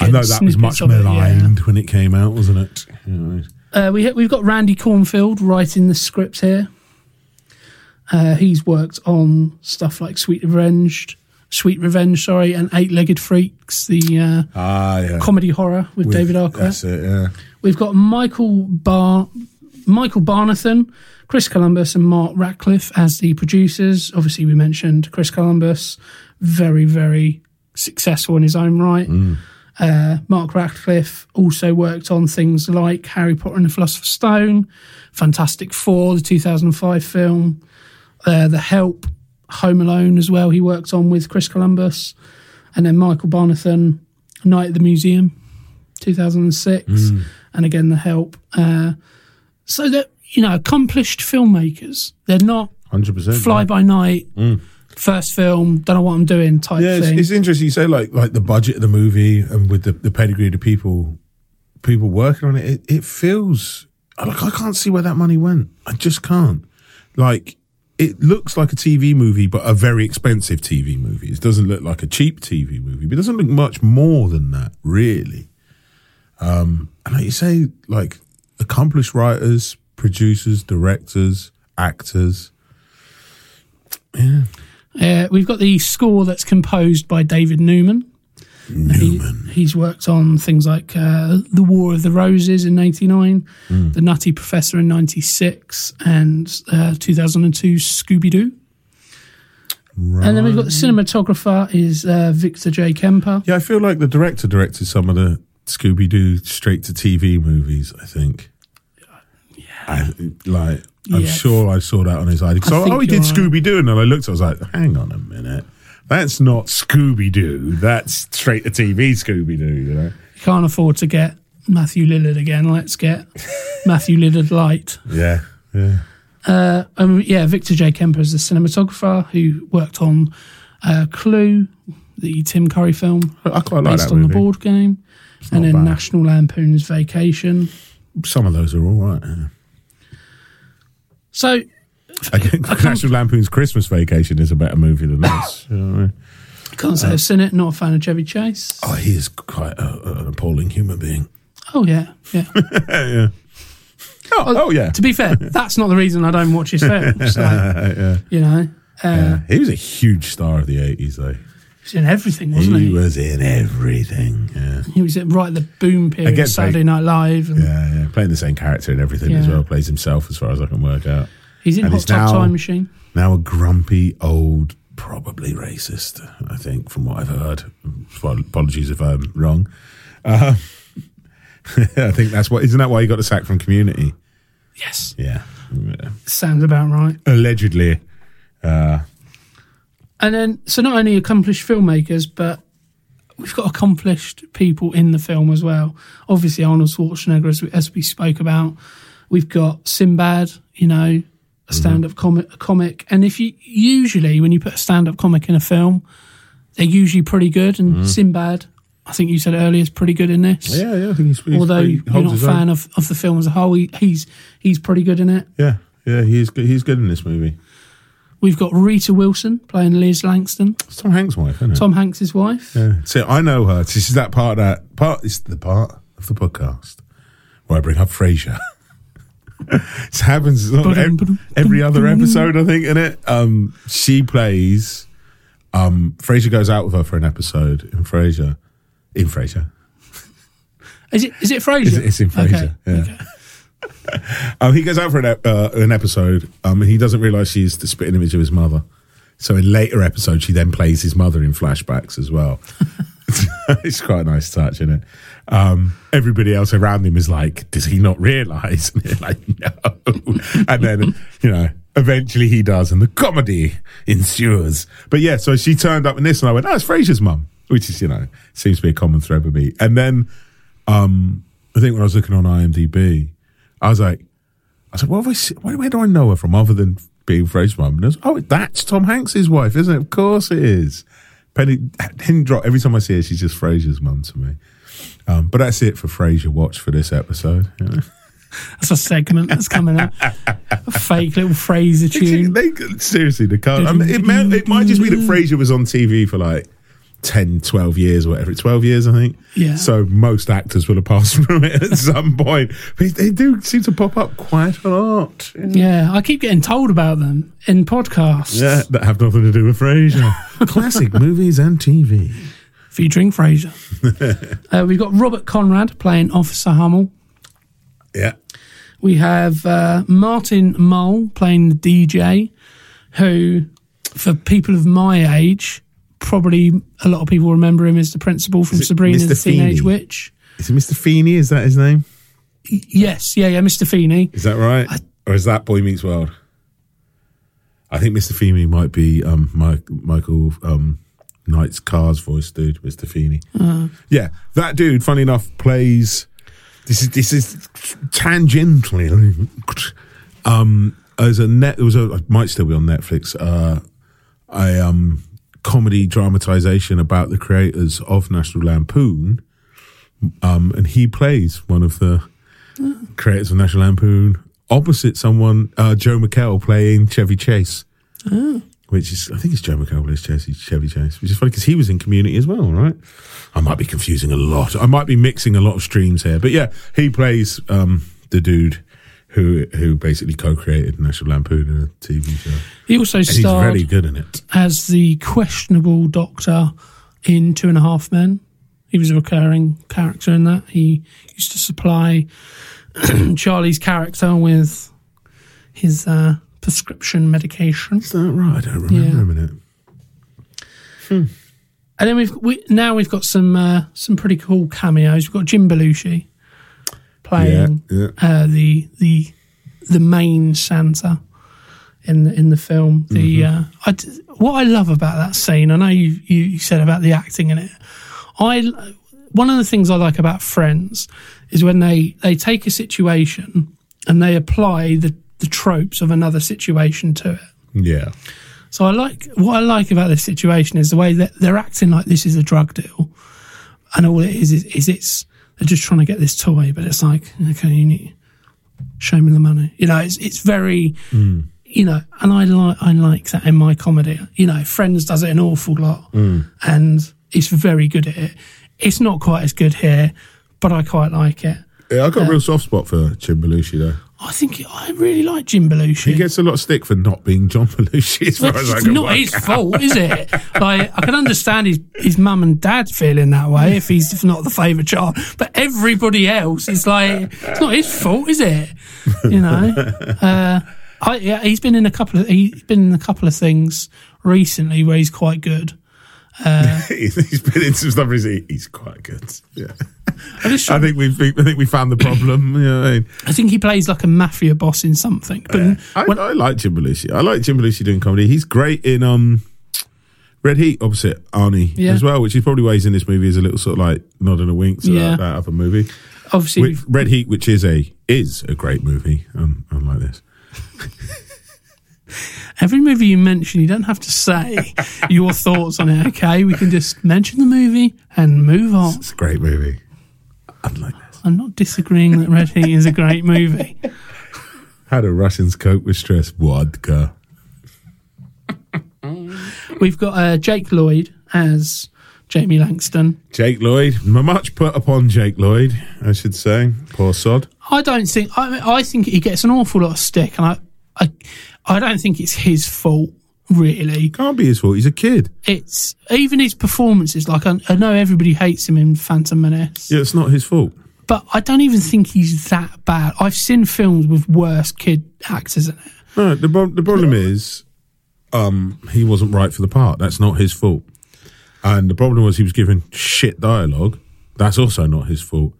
I know that was much of it, yeah. maligned when it came out, wasn't it? You know, Uh, we we've got Randy Kornfield writing the script here. Uh, he's worked on stuff like Sweet Revenge, Sweet Revenge, sorry, and Eight Legged Freaks, the uh, ah, yeah. comedy horror with, With- David Arquette. That's it. Yeah. We've got Michael Bar, Michael Barnathan, Chris Columbus, and Mark Radcliffe as the producers. Obviously, we mentioned Chris Columbus, very very successful in his own right. Uh, Mark Radcliffe also worked on things like Harry Potter and the Philosopher's Stone, Fantastic Four, the 2005 film, uh, The Help, Home Alone as well. He worked on with Chris Columbus, and then Michael Barnathan, Night at the Museum, 2006, and again The Help. Uh, so that you know, accomplished filmmakers. They're not Hundred percent. fly by night. First film, don't know what I'm doing type Yeah, it's, thing. it's interesting. You say like like the budget of the movie and with the, the pedigree of the people people working on it, it, it feels like I can't see where that money went. I just can't. Like it looks like a TV movie, but a very expensive TV movie. It doesn't look like a cheap TV movie, but it doesn't look much more than that, really. Um, and like you say, like accomplished writers, producers, directors, actors. Yeah. Uh, we've got the score that's composed by David Newman. He, he's worked on things like uh, The War of the Roses in 89, The Nutty Professor in 96, and uh, 2002 Scooby Doo. And then we've got the cinematographer is uh, Victor J. Kemper. Yeah, I feel like the director directed some of the Scooby Doo straight to TV movies. I think. I, like, I'm Yeah. sure I saw that on his ID. I So, oh, he did right. Scooby Doo, and then I looked. I was like, hang on a minute, that's not Scooby Doo. That's straight to TV Scooby Doo. You know? You can't afford to get Matthew Lillard again. Let's get Matthew Lillard light. Yeah, yeah. Uh, um, yeah, Victor J. Kemper is the cinematographer who worked on uh, Clue, the Tim Curry film I quite like based that on movie. the board game, not and then bad. National Lampoon's Vacation. Some of those are all right. Yeah. So [laughs] National Lampoon's Christmas Vacation is a better movie than this. [laughs] you know I mean? Can't say I've seen it. Not a fan of Chevy Chase. Oh, he is quite a, a- an appalling human being. Oh yeah, yeah. [laughs] yeah. Oh, oh yeah. to be fair, that's not the reason I don't watch his films. Like, You know, uh, Yeah. He was a huge star of the 80s, though. he's in everything, wasn't he he? was in everything. Yeah. He was at right at the boom period, Again, of Saturday Night Live, and Yeah, yeah. Playing the same character and everything as Yeah. well. Plays himself as far as I can work out. He's in and Hot now- Time Machine. Now a grumpy, old, probably racist, I think, from what I've heard. Apologies if I'm wrong. Uh, [laughs] I think that's what, isn't that why he got the sack from community? Yes, Yeah. Yeah. sounds about right. Allegedly. Uh, And then, so not only accomplished filmmakers, but we've got accomplished people in the film as well. Obviously, Arnold Schwarzenegger, as we, as we spoke about. We've got Sinbad, you know, a stand-up mm-hmm. comic, a comic. And if you usually when you put a stand-up comic in a film, they're usually pretty good. And mm-hmm. Sinbad, I think you said earlier, is pretty good in this. yeah, yeah. I think he's, he's Although you're not a own. fan of, of the film as a whole, he, he's he's pretty good in it. Yeah, yeah. He's good. He's good in this movie. We've got Rita Wilson playing Liz Langston, It's Tom Hanks' wife, isn't it? Tom Hanks' wife. Yeah. So I know her. This is that part of that part. Is the part of the podcast where I bring up Frasier. [laughs] [laughs] it happens every, every other episode, I think, in it. Um, she plays. Um, Frasier goes out with her for an episode in Frasier. In Frasier, [laughs] Is it is it Frasier? it's, it's in Frasier. Okay, Yeah. okay. [laughs] Um, he goes out for an, ep- uh, an episode, um, and he doesn't realise she's the spitting image of his mother. So in later episodes, she then plays his mother in flashbacks as well. it's quite a nice touch, isn't it? Um, everybody else around him is like, does he not realise? [laughs] And they're like, no. [laughs] and then, you know, eventually he does, and the comedy ensues. But yeah, so she turned up in this, and I went, oh, it's Frasier's mum, which is, you know, seems to be a common thread with me. And then um, I think when I was looking on IMDb, I was like, I said, I where, where do I know her from other than being Frasier's mum? And I was, oh, that's Tom Hanks' wife, isn't it? Of course it is. Penny didn't drop. Every time I see her, she's just Frasier's mum to me. Um, but that's it for Frasier Watch for this episode. you [laughs] know. That's a segment that's coming up. A fake little Frasier tune. They, seriously, the car. I mean, it, might, it might just be that Frasier was on TV for like 10, 12 years or whatever. 12 years, I think. Yeah. So most actors will have passed [laughs] through it at some point. But they do seem to pop up quite a lot. Yeah, I keep getting told about them in podcasts. Yeah, that have nothing to do with Frasier. [laughs] Classic movies and TV. Featuring Frasier. [laughs] uh, we've got Robert Conrad playing Officer Hummel. Yeah. We have uh, Martin Mull playing the DJ, who, for people of my age, probably a lot of people remember him as the principal from Sabrina Mr. the Teenage Feeney? Witch. Is it Mr. Feeney? Is that his name? Yes, yeah, yeah, Mr. Feeney. Is that right? or is that Boy Meets World? I think Mr. Feeney might be um, Mike, Michael um, Knight's Cars voice dude, Mr. Feeney. Yeah, that dude, funny enough, plays. This is this is tangentially. [laughs] Um, as a net, there was a it might still be on Netflix. Uh, a um comedy dramatization about the creators of National Lampoon. Um, and he plays one of the creators of National Lampoon opposite someone, uh, Joel McHale playing Chevy Chase. Which is, I think it's Joel McHale plays Chevy, Chase, which is funny because he was in Community as well, right? I might be confusing a lot. I might be mixing a lot of streams here, but yeah, he plays um, the dude who who basically co-created National Lampoon in a TV show. He also And he's starred very good in it. as the questionable doctor in Two and a Half Men. He was a recurring character in that. He used to supply [clears throat] Charlie's character with his uh, prescription medication. Is that right? I don't remember Yeah. him in it. And then we've we, now we've got some uh, some pretty cool cameos. We've got Jim Belushi playing Yeah, Uh, the the the main Santa in the, in the film. The Mm-hmm. uh, I what I love about that scene, I know you, you you said about the acting in it. I one of the things I like about Friends is when they they take a situation and they apply the the tropes of another situation to it. Yeah. So I like what I like about this situation is the way that they're acting like this is a drug deal, and all it is is, is it's they're just trying to get this toy, but it's like okay, you need show me the money. You know, it's it's very hmm. you know, and I like I like that in my comedy. You know, Friends does it an awful lot, hmm. and it's very good at it. It's not quite as good here, but I quite like it. Yeah, I got a real soft spot for Jim Belushi though. I think I really like Jim Belushi. He gets a lot of stick for not being John [laughs] Belushi as far as I it's can not his out. fault, is it? [laughs] Like I can understand his his mum and dad feeling that way if he's [laughs] not the favourite child, but everybody else is like it's not his fault, is it? You know, uh, I, yeah, he's been in a couple of he's been in a couple of things recently where he's quite good. he's been in some stuff. He's, he's quite good. Yeah, I, I think we I think we found the problem. You know I mean? I think he plays like a mafia boss in something. But I, when- I like Jim Belushi. I like Jim Belushi doing comedy. He's great in um Red Heat opposite Arnie Yeah. as well, which is probably why he's in this movie is a little sort of like nod and a wink to Yeah. that, that other movie. obviously, Which, Red Heat, which is a is a great movie. Um, unlike this. [laughs] every movie you mention, you don't have to say your thoughts on it. Okay, we can just mention the movie and move on. It's a great movie. Unlike this. I'm not disagreeing that Red Heat is a great movie. How do Russians cope with stress? Vodka. We've got uh, Jake Lloyd as Jamie Langston. Jake Lloyd. Much put upon Jake Lloyd, I should say. Poor sod. I don't think I, mean, I think he gets an awful lot of stick, and I, I, I don't think it's his fault really. Can't be his fault. He's a kid. It's even his performances. Like I, I know everybody hates him in Phantom Menace, Yeah, it's not his fault. but I don't even think he's that bad. I've seen films with worse kid actors in it. No, the, the problem is, um, he wasn't right for the part. That's not his fault. And the problem was he was given shit dialogue. That's also not his fault.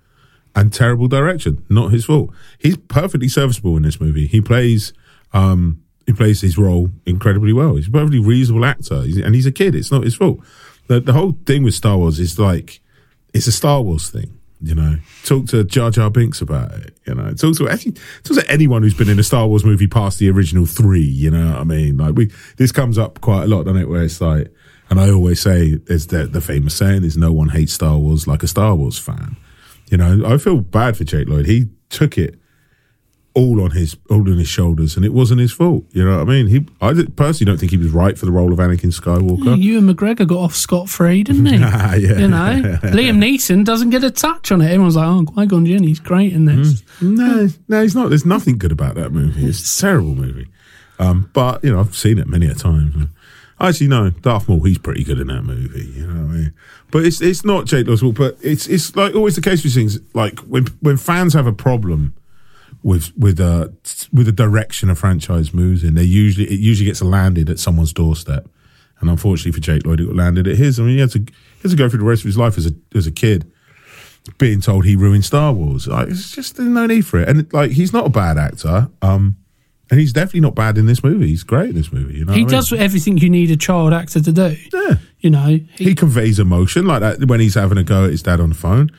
And terrible direction, not his fault. He's perfectly serviceable in this movie. He plays, um, he plays his role incredibly well. He's a perfectly reasonable actor, He's- and he's a kid. It's not his fault. The, the whole thing with Star Wars is like, it's a Star Wars thing. You know, talk to Jar Jar Binks about it. You know, talk to actually talk to anyone who's been in a Star Wars movie past the original three. You know what I mean? Like we, this comes up quite a lot, doesn't it? Where it's like, and I always say, there's the, the famous saying is, "No one hates Star Wars like a Star Wars fan." You know, I feel bad for Jake Lloyd. He took it all on his all on his shoulders, and it wasn't his fault. You know what I mean? He, I personally don't think he was right for the role of Anakin Skywalker. Ewan McGregor got off scot free, didn't he? [laughs] Ah, yeah. You know, [laughs] Liam Neeson doesn't get a touch on it. Everyone's like, "Oh, Qui Gon Jinn, he's great in this." No, no, he's not. There's nothing good about that movie. It's a terrible movie. Um, but you know, I've seen it many a time. I actually, no, Darth Maul. He's pretty good in that movie. You know what I mean? But it's it's not Jake Oswald. But it's it's like always the case with things. Like when when fans have a problem with with uh with the direction a franchise moves in, they usually it usually gets landed at someone's doorstep. And unfortunately for Jake Lloyd, it landed at his. I mean, he had to he had to go through the rest of his life as a as a kid being told he ruined Star Wars. Like, it's just there's no need for it. And like, he's not a bad actor. Um, and he's definitely not bad in this movie. He's great in this movie. You know, He what I mean? does everything you need a child actor to do. Yeah, You know, he he, conveys emotion like that when he's having a go at his dad on the phone.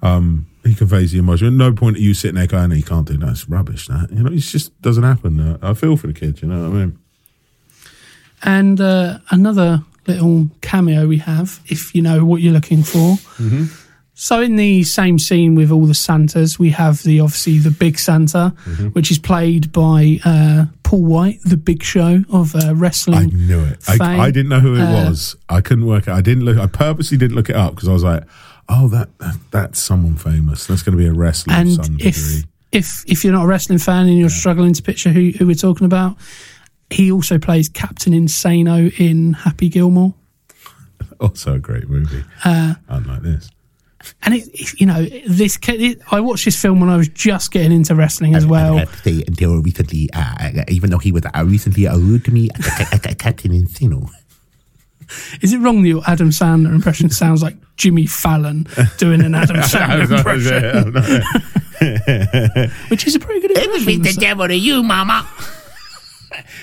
Um, he conveys the emotion. At no point are you sitting there going, "He can't do that. It's rubbish." That you know, it just doesn't happen. Uh, I feel for the kid. You know what I mean? and uh, another little cameo we have, if you know what you're looking for. Mm-hmm. So in the same scene with all the Santas, we have the obviously the big Santa, Mm-hmm. which is played by uh, Paul White, the Big Show of uh, wrestling. I knew it. I. I didn't know who it Uh, was. I couldn't work it. I didn't look. I purposely didn't look it up because I was like, "Oh, that, that that's someone famous. That's going to be a wrestler of and some if degree." if if you're not a wrestling fan and you're struggling to picture who, who we're talking about, he also plays Captain Insano in Happy Gilmore. [laughs] Also a great movie. Uh, Unlike this. And it, it- you know, this it, I watched this film when I was just getting into wrestling as I well. have to say, until recently, uh, even though he was uh, recently rude to me, Captain Insano. [laughs] [laughs] Is it wrong that your Adam Sandler impression sounds like Jimmy Fallon doing an Adam [laughs] Sandler impression, [laughs] which is a pretty good impression. It was me, impression. the devil to you, mama.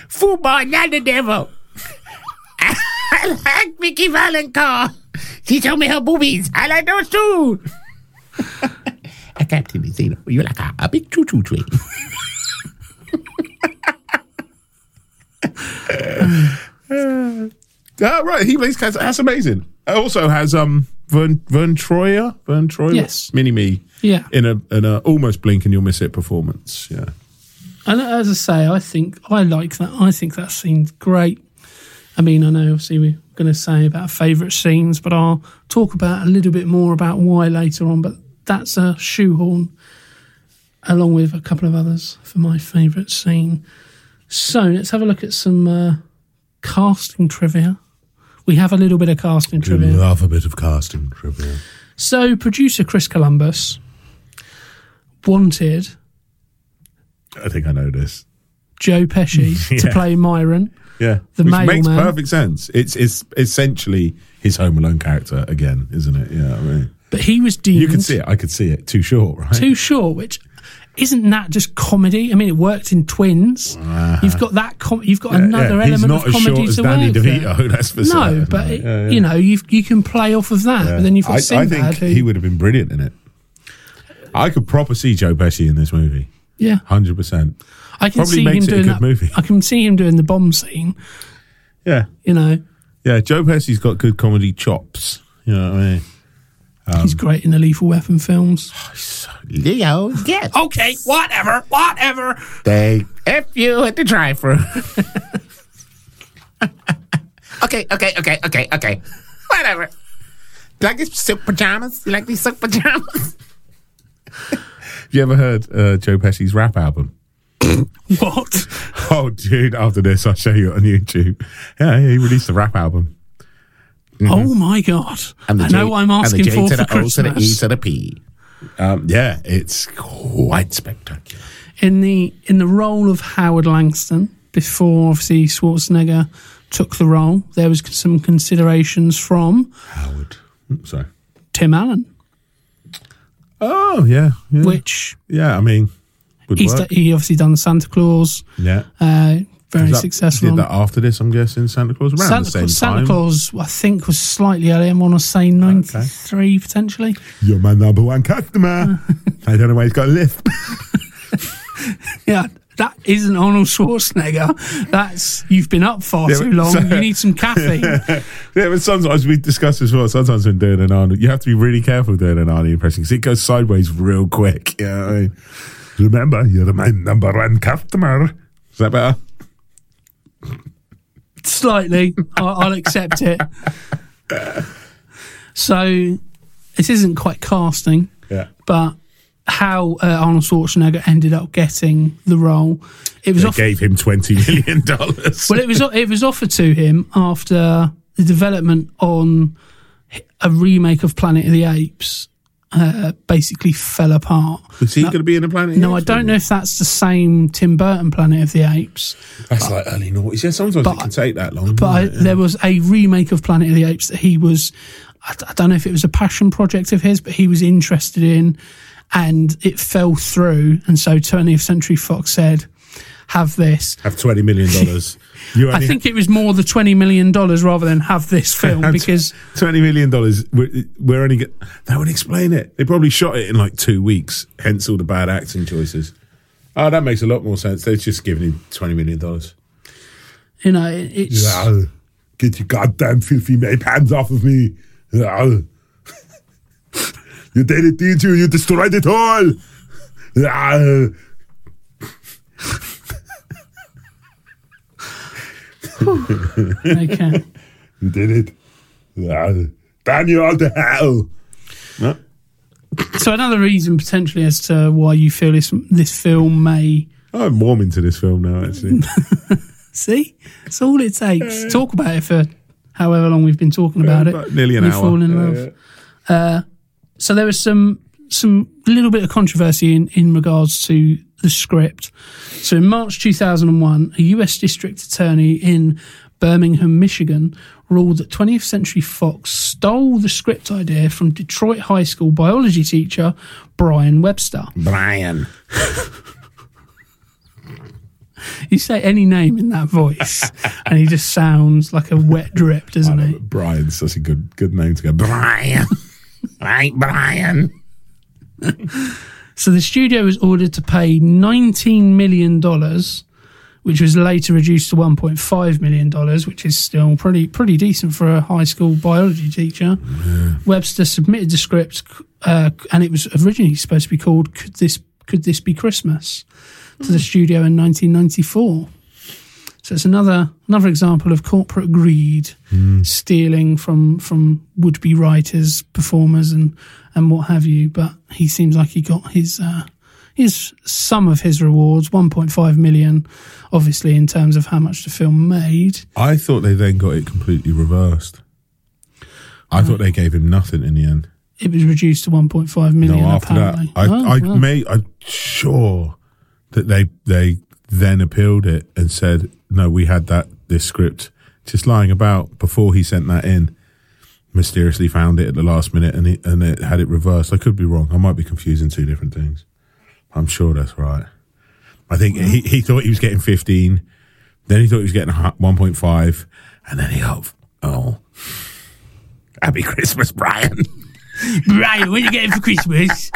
Football, not the devil. I like Vicki Vallencourt. She told me her boobies. I like those too. I a Captain Insano, you're like a, a big choo-choo train. Ah, right. He plays cats. That's amazing. It also has um Vern Vern Troyer. Vern Troyer. Yes. Mini me. Yeah. In a in a almost blink and you'll miss it performance. Yeah. And as I say, I think I like that. I think that scene's great. I mean, I know obviously we're going to say about favourite scenes, but I'll talk about a little bit more about why later on. But that's a shoehorn, along with a couple of others for my favourite scene. So let's have a look at some uh, casting trivia. We have a little bit of casting trivia. Love a bit of casting trivia. So, producer Chris Columbus wanted I think I know this. Joe Pesci [laughs] to play Myron. Yeah. The Which makes perfect sense. It's it's essentially his Home Alone character again, isn't it? Yeah. I mean, But he was deemed you can see it. I could see it. Too short, right? too short, which isn't that just comedy? I mean, it worked in Twins. Ah. You've got that. Com- you've got Yeah, another yeah. Element of comedy to Danny work DeVito. there. [laughs] That's for No, certain. but Yeah, yeah. you know, you you can play off of that. But then you've got I, I think who, he would have been brilliant in it. I could proper see Joe Pesci in this movie. yeah, Hundred percent. I can probably see makes him it a doing good that. movie. I can see him doing the bomb scene. Yeah. You know, Yeah. Joe Pesci's got good comedy chops. You know what I mean? Um, he's great in the Lethal Weapon films. Leo, yes. Okay, whatever, whatever. They F you at the drive-thru. okay, okay, okay, okay, okay. Whatever. You like these silk pajamas? You like these silk pajamas? Have [laughs] you ever heard uh, Joe Pesci's rap album? What? [laughs] Oh, dude! After this, I'll show you it on YouTube. Yeah, he released a rap album. Oh my god! And the I know I'm and the asking J for to for the O to the E to the P. Um, yeah, it's quite spectacular. in the in the role of Howard Langston before obviously Schwarzenegger took the role. There was some considerations from Howard. Sorry. Tim Allen, Oh yeah, yeah. which yeah. I mean, would he's work. he obviously done Santa Claus, yeah. uh, very that- successful. Did that after this? I'm guessing Santa Claus around Santa, the same Claus, Santa time. Claus, I think, was slightly earlier. I want to say ninety three potentially. You're my number one customer. [laughs] I don't know why he's got a lift. [laughs] Yeah, that isn't Arnold Schwarzenegger. That's you've been up far Yeah, too long. so- you need some caffeine. [laughs] yeah, but sometimes we discuss as well. Sometimes when doing an Arnold, you have to be really careful doing an Arnold impression because it goes sideways real quick. You know I mean? Remember, you're my number one customer. Is that better? Slightly, I'll, I'll accept it. So, this isn't quite casting, Yeah. but how uh, Arnold Schwarzenegger ended up getting the role. It was They off- gave him twenty million dollars. well, it was it was offered to him after the development on a remake of Planet of the Apes. Uh, basically fell apart. Is he going to be in a planet? No, I don't know if that's the same Tim Burton Planet of the Apes, That's like early noughties. Yeah, sometimes But- it can take that long. but I, doesn't there was a remake of Planet of the Apes that he was. I, I don't know if it was a passion project of his, but he was interested in, and it fell through. And so 20th Century Fox said, "Have this." have twenty million dollars. [laughs] I think it was more the twenty million dollars rather than have this [laughs] film because twenty million dollars. We're, we're only get, that would explain it. They probably shot it in like two weeks. Hence all the bad acting choices. Oh, that makes a lot more sense. They're just giving him twenty million dollars. you know it, it's Yeah. Oh, get your goddamn filthy ape hands off of me. Yeah. Oh. [laughs] you did it, did you? You destroyed it all. Yeah. Okay. You [laughs] did it. Yeah. Damn you all to hell. No? so another reason potentially as to why you feel this this film may I'm warming to this film now, actually. [laughs] see that's all it takes. Talk about it for however long we've been talking about it. About nearly an You hour. fall in Yeah, love. yeah. Uh, so there was some some little bit of controversy in, in regards to the script. So in March 2001, a US district attorney in Birmingham, Michigan, ruled that 20th Century Fox stole the script idea from Detroit High School biology teacher Brian Webster. Brian. [laughs] You say any name in that voice, [laughs] and he just sounds like a wet drip, doesn't he? [laughs] Brian's such a good good name to go. Brian. right, Brian. So the studio was ordered to pay $19 million, which was later reduced to $1.5 million, which is still pretty pretty decent for a high school biology teacher. Webster submitted the script, uh, and it was originally supposed to be called "Could This Could This Be Christmas?" to the studio in 1994. So it's another another example of corporate greed, stealing from from would be writers, performers, and and what have you. But he seems like he got his uh, his some of his rewards, 1.5 million, obviously in terms of how much the film made. I thought they then got it completely reversed. I thought they gave him nothing in the end. It was reduced to one point five million. No, after apparently. that, I, Oh, I well. may, I'm sure that they they then appealed it and said, no, we had that this script just lying about before he sent that in. Mysteriously found it at the last minute and it, and it had it reversed. I could be wrong. I might be confusing two different things. I'm sure that's right. I think he, he thought he was getting 15. Then he thought he was getting 1.5. And then he got, oh, happy Christmas, Brian. [laughs] Brian, what are you getting for Christmas?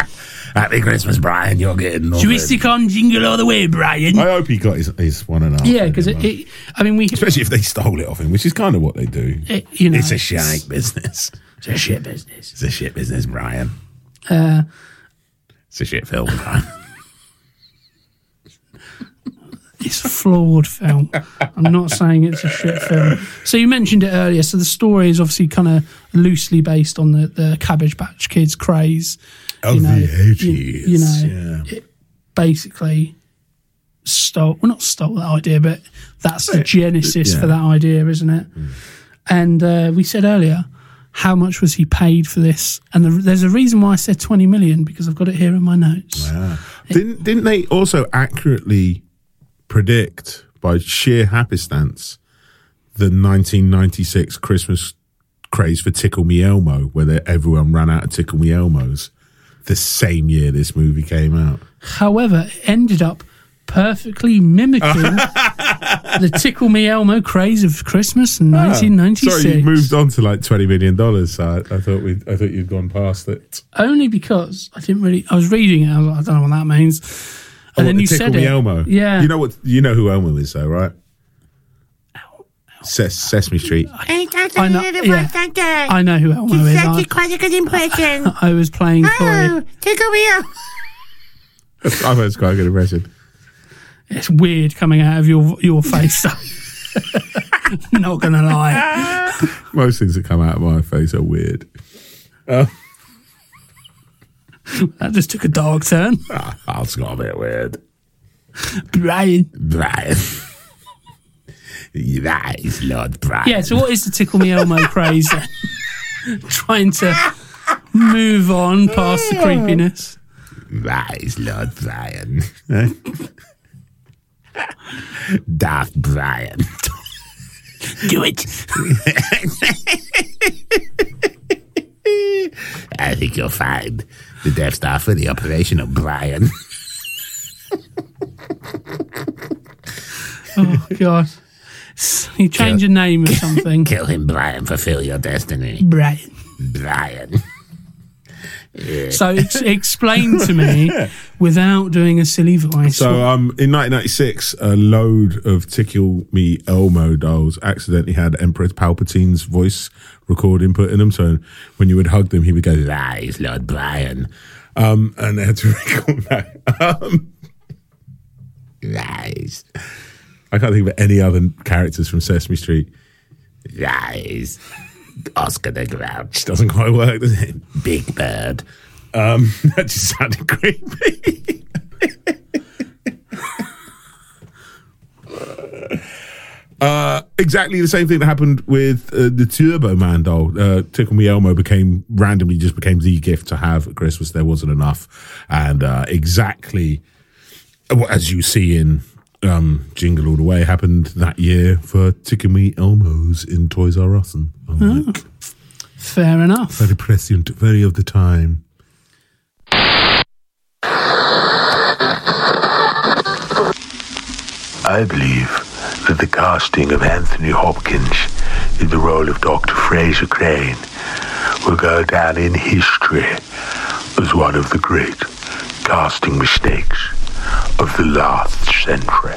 Happy Christmas, Brian. You're getting Should we nothing. stick on Jingle All the Way, Brian? I hope he got his, his one and a half. yeah, because it, it, I mean, we, especially if they stole it off him, which is kind of what they do. it, you know, it's a shite business. It's a shit business. It's a shit business, Brian. Uh, It's a shit film, Brian. it's a flawed film. I'm not saying it's a shit film. So you mentioned it earlier. So the story is obviously kind of loosely based on the, the Cabbage Patch Kids craze. Of you know, the you, 80s. you know, yeah. it basically stole, well, not stole that idea, but that's the genesis yeah. for that idea, isn't it? And uh, we said earlier, how much was he paid for this? And the, there's a reason why I said 20 million because I've got it here in my notes. Ah. Didn't didn't they also accurately predict by sheer happenstance the 1996 Christmas craze for Tickle Me Elmo, where everyone ran out of Tickle Me Elmos the same year this movie came out? However, it ended up perfectly mimicking [laughs] the Tickle Me Elmo craze of Christmas in 1996. Ah, Sorry, you moved on to like 20 million dollars. So I, I thought we I thought you'd gone past it. Only because I didn't really. I was reading it. I was like, I don't know what that means. And Oh, then what, you Tickle said Me it. Elmo. Yeah. You know what? You know who Elmo is, though, right? Ses- Sesame Street. I know- yeah. I know who Elmo is. It's such I, a quite a good impression. [laughs] I was playing oh, Coy. take a wheel. [laughs] I thought it's quite a good impression. It's weird coming out of your your face. [laughs] Not gonna lie. Most things that come out of my face are weird. That just took a dark turn. Ah, that's got a bit weird. Brian. Brian. That is Lord Brian. Yeah, so what is the Tickle Me Elmo [laughs] craze? [laughs] Trying to move on past the oh. creepiness. That is Lord Brian. [laughs] Darth Brian. Do it. I think you'll find the Death Star for the Operation O'Brien. Oh god. S- You change your name or something. [laughs] Kill him, Brian. Fulfill your destiny. Brian. Brian. [laughs] So ex- explain to me [laughs] without doing a silly voice. So, um, in 1996, a load of Tickle Me Elmo dolls accidentally had Emperor Palpatine's voice recording put in them. So, when you would hug them, he would go, Lies, Lord Brian. um, and they had to record that. Um, Lies. I can't think of any other characters from Sesame Street. Lies. Oscar the Grouch. Doesn't quite work, does it? Big Bird. Um, [laughs] that just sounded creepy. [laughs] uh, exactly the same thing that happened with uh, the Turbo Man doll. Uh, Tickle Me Elmo became randomly just became the gift to have at Christmas. There wasn't enough, and uh, exactly uh, as you see in um, Jingle All the Way happened that year for Tickle Me Elmos in Toys R Us, and I'm like, Fair enough. very prescient, very of the time. I believe that the casting of Anthony Hopkins in the role of Dr. Frasier Crane will go down in history as one of the great casting mistakes of the last century.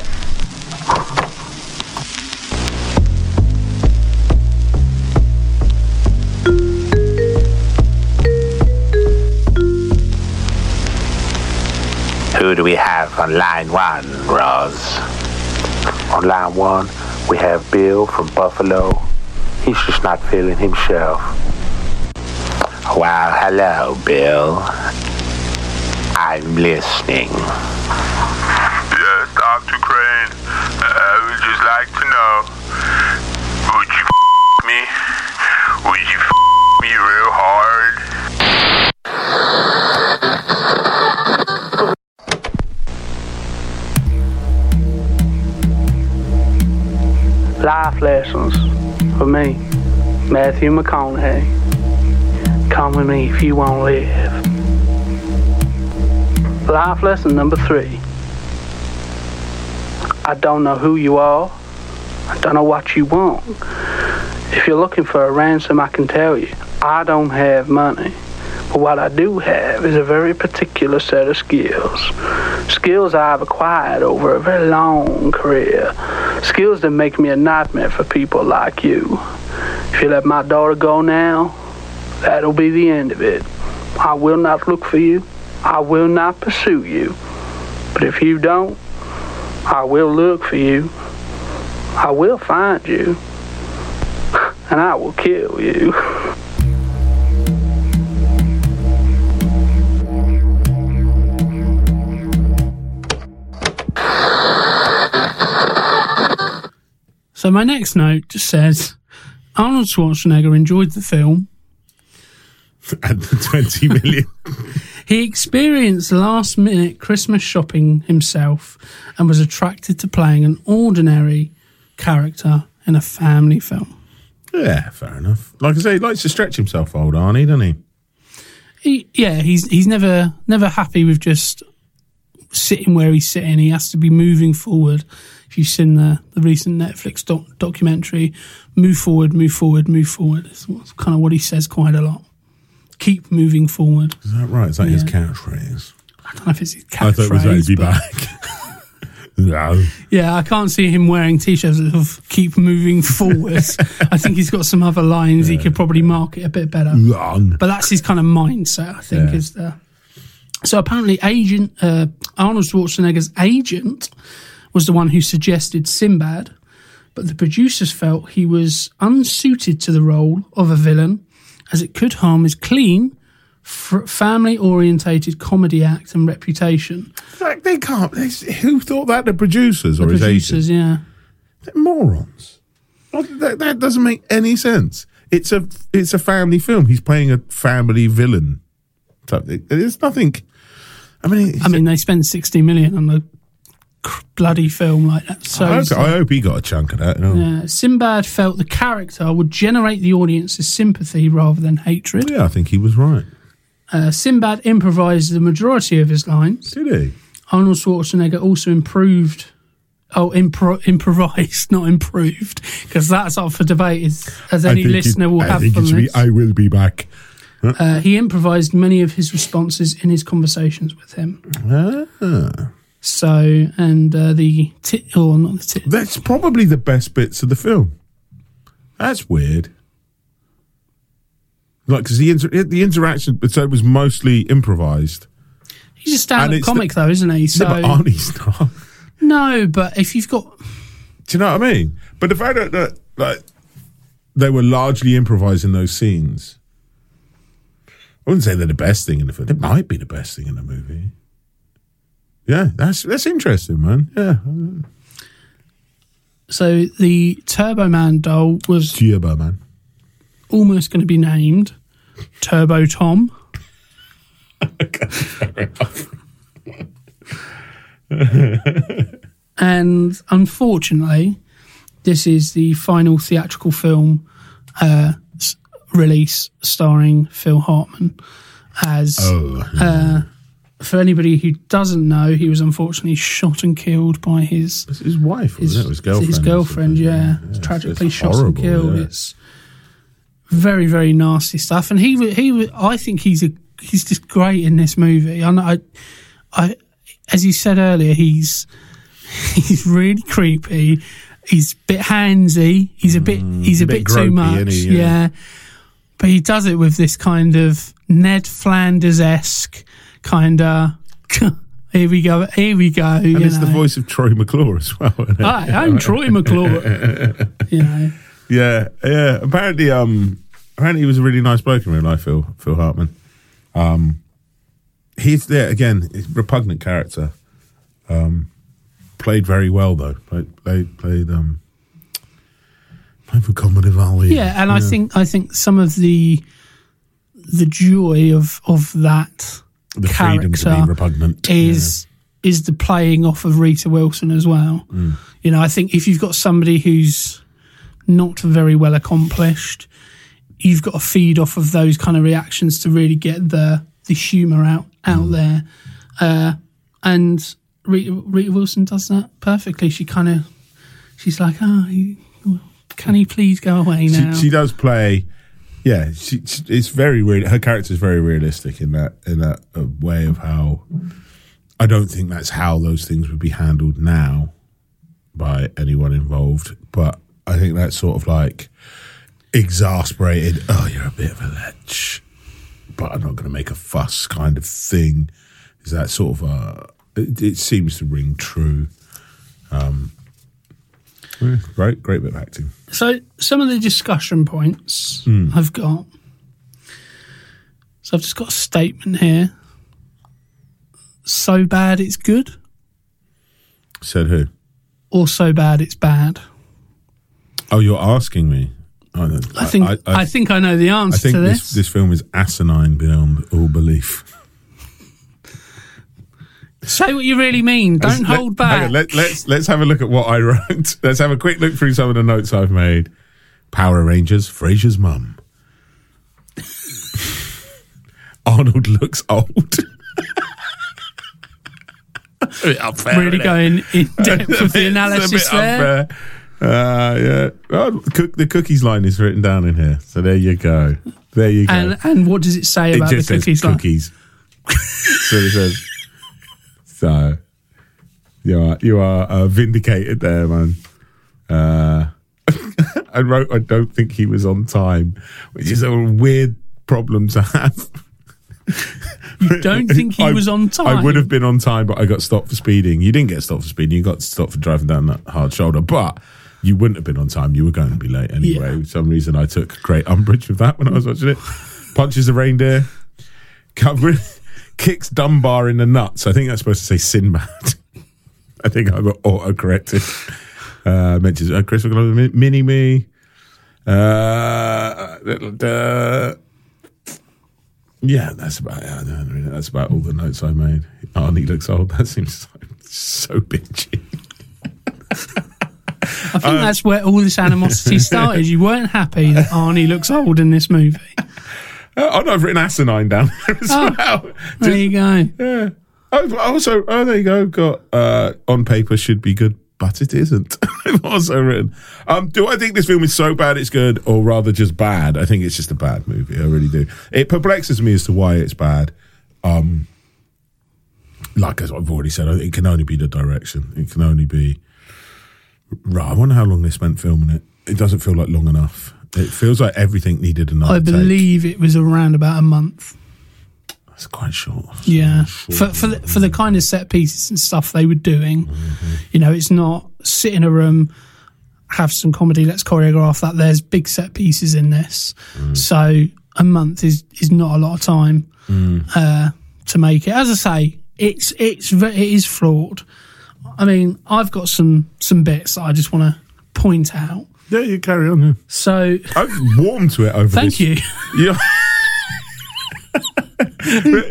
Who do we have on line one, Roz? On line one, we have Bill from Buffalo. He's just not feeling himself. Well, hello, Bill. I'm listening. Yes, Dr. Crane. I would just like to know, would you f- me? Would you f- me real hard? Life lessons for me, Matthew McConaughey. Come with me if you want to live. Life lesson number three. I don't know who you are. I don't know what you want. If you're looking for a ransom, I can tell you, I don't have money. But what I do have is a very particular set of skills. Skills I've acquired over a very long career. Skills that make me a nightmare for people like you. If you let my daughter go now, that'll be the end of it. I will not look for you. I will not pursue you. But if you don't, I will look for you. I will find you. [laughs] And I will kill you. So my next note just says Arnold Schwarzenegger enjoyed the film. [laughs] And the 20 million. [laughs] He experienced last minute Christmas shopping himself and was attracted to playing an ordinary character in a family film. yeah, fair enough. Like I say, he likes to stretch himself, old Arnie, doesn't he? He, yeah, he's he's never never happy with just sitting where he's sitting. He has to be moving forward. If you've seen the, the recent Netflix doc, documentary, move forward, move forward, move forward. It's kind of what he says quite a lot. Keep moving forward. Is that right? Is that his Yeah. catchphrase? I don't know if it's his catchphrase. I thought it was catchphrase, Be back. [laughs] no. Yeah, I can't see him wearing t-shirts of "Keep moving [laughs] forward." I think he's got some other lines he could probably market a bit better. But that's his kind of mindset. I think Yeah. is the So apparently, agent uh, Arnold Schwarzenegger's agent was the one who suggested Sinbad, but the producers felt he was unsuited to the role of a villain, as it could harm his clean, f- family-orientated comedy act and reputation. Like they can't. They, who thought that? The producers or The his producers, agent? yeah. They're morons. That, that doesn't make any sense. It's a it's a family film. He's playing a family villain. There's nothing. I mean, I mean, they spent sixty million on cr- bloody film like that. So I hope, I hope he got a chunk of that. know. Yeah, Sinbad felt the character would generate the audience's sympathy rather than hatred. Yeah, I think he was right. Uh, Sinbad improvised the majority of his lines. Did he? Arnold Schwarzenegger also improved. Oh, impro- improvised, [laughs] not improved, because that's up for debate. As, as any listener will have I think from this. I will be back. Uh, he improvised many of his responses in his conversations with him. Ah. So, and uh, the tit, or not the tit, That's probably the best bits of the film. That's weird. Like, because the inter- the interaction, so it was mostly improvised. he's a And stand-up comic, though, isn't he? So no, but Arnie's [laughs] not. no, but if you've got Do you know what I mean? But the fact that, that like they were largely improvising those scenes, I wouldn't say they're the best thing in the film. It might be the best thing in the movie. Yeah, that's that's interesting, man. Yeah, So the Turbo Man doll was Turbo man. almost going to be named Turbo Tom. [laughs] and unfortunately, this is the final theatrical film uh, release starring Phil Hartman as Oh, uh, for anybody who doesn't know, he was unfortunately shot and killed by his his wife, his, it? His girlfriend. His girlfriend, yeah, it's tragically shot horrible, and killed. yeah. It's very, very nasty stuff. And he, he, I think he's a, he's just great in this movie. Know- I, I, as you said earlier, he's, [laughs] he's really creepy. He's a bit handsy. He's a bit, he's a, Mm, bit bit, too much. he? yeah. Yeah. But he does it with this kind of Ned Flanders esque kind of. [laughs] Here we go. Here we go. And it's the voice of Troy McClure as well. isn't it? Hi, I'm Troy McClure. [laughs] you know, Yeah, yeah. Apparently, um, apparently he was a really nice bloke in real life, Phil Phil Hartman. Um, he's there again. He's a repugnant character. Um, played very well though. Played played played um, played for Comedy value. yeah, and I think I think some of the the joy of of that the freedom to be repugnant is is the playing off of Rita Wilson as well. Mm. You know, I think if you've got somebody who's not very well accomplished, you've got to feed off of those kind of reactions to really get the the humour out out Mm. there. Uh, and Rita, Rita Wilson does that perfectly. She kind of she's like, oh, can he please go away now? She, she does play. Yeah, she, she- it's very real. Her character is very realistic in that in that uh, way of how. I don't think that's how those things would be handled now by anyone involved, but I think that's sort of like exasperated. Oh, you're a bit of a lech, but I'm not going to make a fuss kind of thing. Is that sort of a? It, it seems to ring true. Um, yeah, great, great bit of acting. So some of the discussion points Hmm. I've got. So I've just got a statement here. So bad it's good, Said who? or so bad it's bad. Oh, you're asking me. I, I think I, think I know the answer I think this. this film is asinine beyond all belief. Say what you really mean. Don't Let- hold hang back. on, let, let's let's have a look at what I [laughs] wrote. Let's have a quick look through some of the notes I've made. Power Rangers, Frasier's mum. [laughs] Arnold looks old. Unfair, really innit? going in [laughs] depth with the It's a analysis bit there. unfair. Uh, yeah. Well, cook, the cookies line is written down in here. So there you go. There you go. And and what does it say it about the just says cookies? like? cookies. That's what it says. So you are you are uh, vindicated there, man. Uh, [laughs] I wrote. I don't think he was on time, which is a weird problem to have. You don't think he [laughs] I- was on time? I would have been on time, but I got stopped for speeding. You didn't get stopped for speeding. You got stopped for driving down that hard shoulder, but you wouldn't have been on time. You were going to be late anyway. Yeah. For some reason, I took great umbrage with that when I was watching it. Punches a reindeer, cover, [laughs] kicks Dunbar in the nuts. I think that's supposed to say Sinbad. [laughs] I think I got auto corrected. Uh, mentions uh, Chris McLaughlin, mini me. Uh, uh, yeah, that's about it. I don't know, That's about all the notes I made. Arnie looks old. [laughs] That seems so, so bitchy. I think that's where all this animosity [laughs] started. You weren't happy that Arnie looks old in this movie. Uh, oh, no, I've written asinine down [laughs] there as Oh, well. There you go. Yeah. Oh, also, oh, there you go. Got uh, on paper should be good, but it isn't. [laughs] I've also written. Um, do I think this film is so bad it's good, or rather just bad? I think it's just a bad movie. I really do. It perplexes me as to why it's bad. Um, like as I've already said, it can only be the direction. It can only be. Right, I wonder how long they spent filming it. It doesn't feel like long enough. It feels like everything needed another I take. believe it was around about a month. That's quite short. Yeah, Short. for for the, for the kind of set pieces and stuff they were doing, Mm-hmm. you know, it's not sit in a room, have some comedy, let's choreograph that. There's big set pieces in this, Mm. so a month is is not a lot of time Mm. uh, to make it. As I say, it's it's it is flawed. I mean, I've got some some bits that I just want to point out. Yeah, you carry on. yeah. So, I've warmed to it over thank this. you. Yeah. [laughs]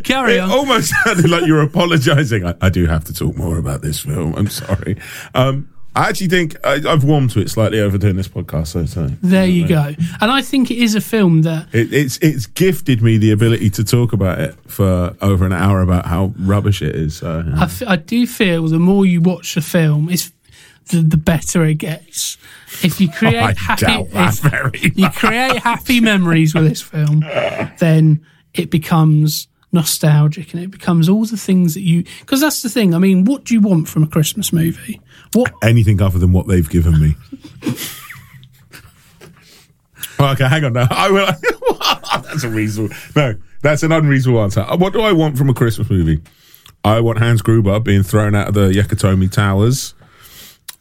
Carry it on. almost [laughs] sounded like you're apologising. I, I do have to talk more about this film. I'm sorry. Um, I actually think I, I've warmed to it slightly over doing this podcast. So, so There you go. And I think it is a film that it, it's it's gifted me the ability to talk about it for over an hour about how rubbish it is. So, yeah. I, f- I do feel the more you watch the film, it's the, the better it gets. If you create happy, if you create happy memories with this film, then it becomes nostalgic and it becomes all the things that you. Because that's the thing. I mean, what do you want from a Christmas movie? What anything other than what they've given me. okay, hang on now. I will. [laughs] that's a reasonable. No, that's an unreasonable answer. Uh, What do I want from a Christmas movie? I want Hans Gruber being thrown out of the Nakatomi Towers.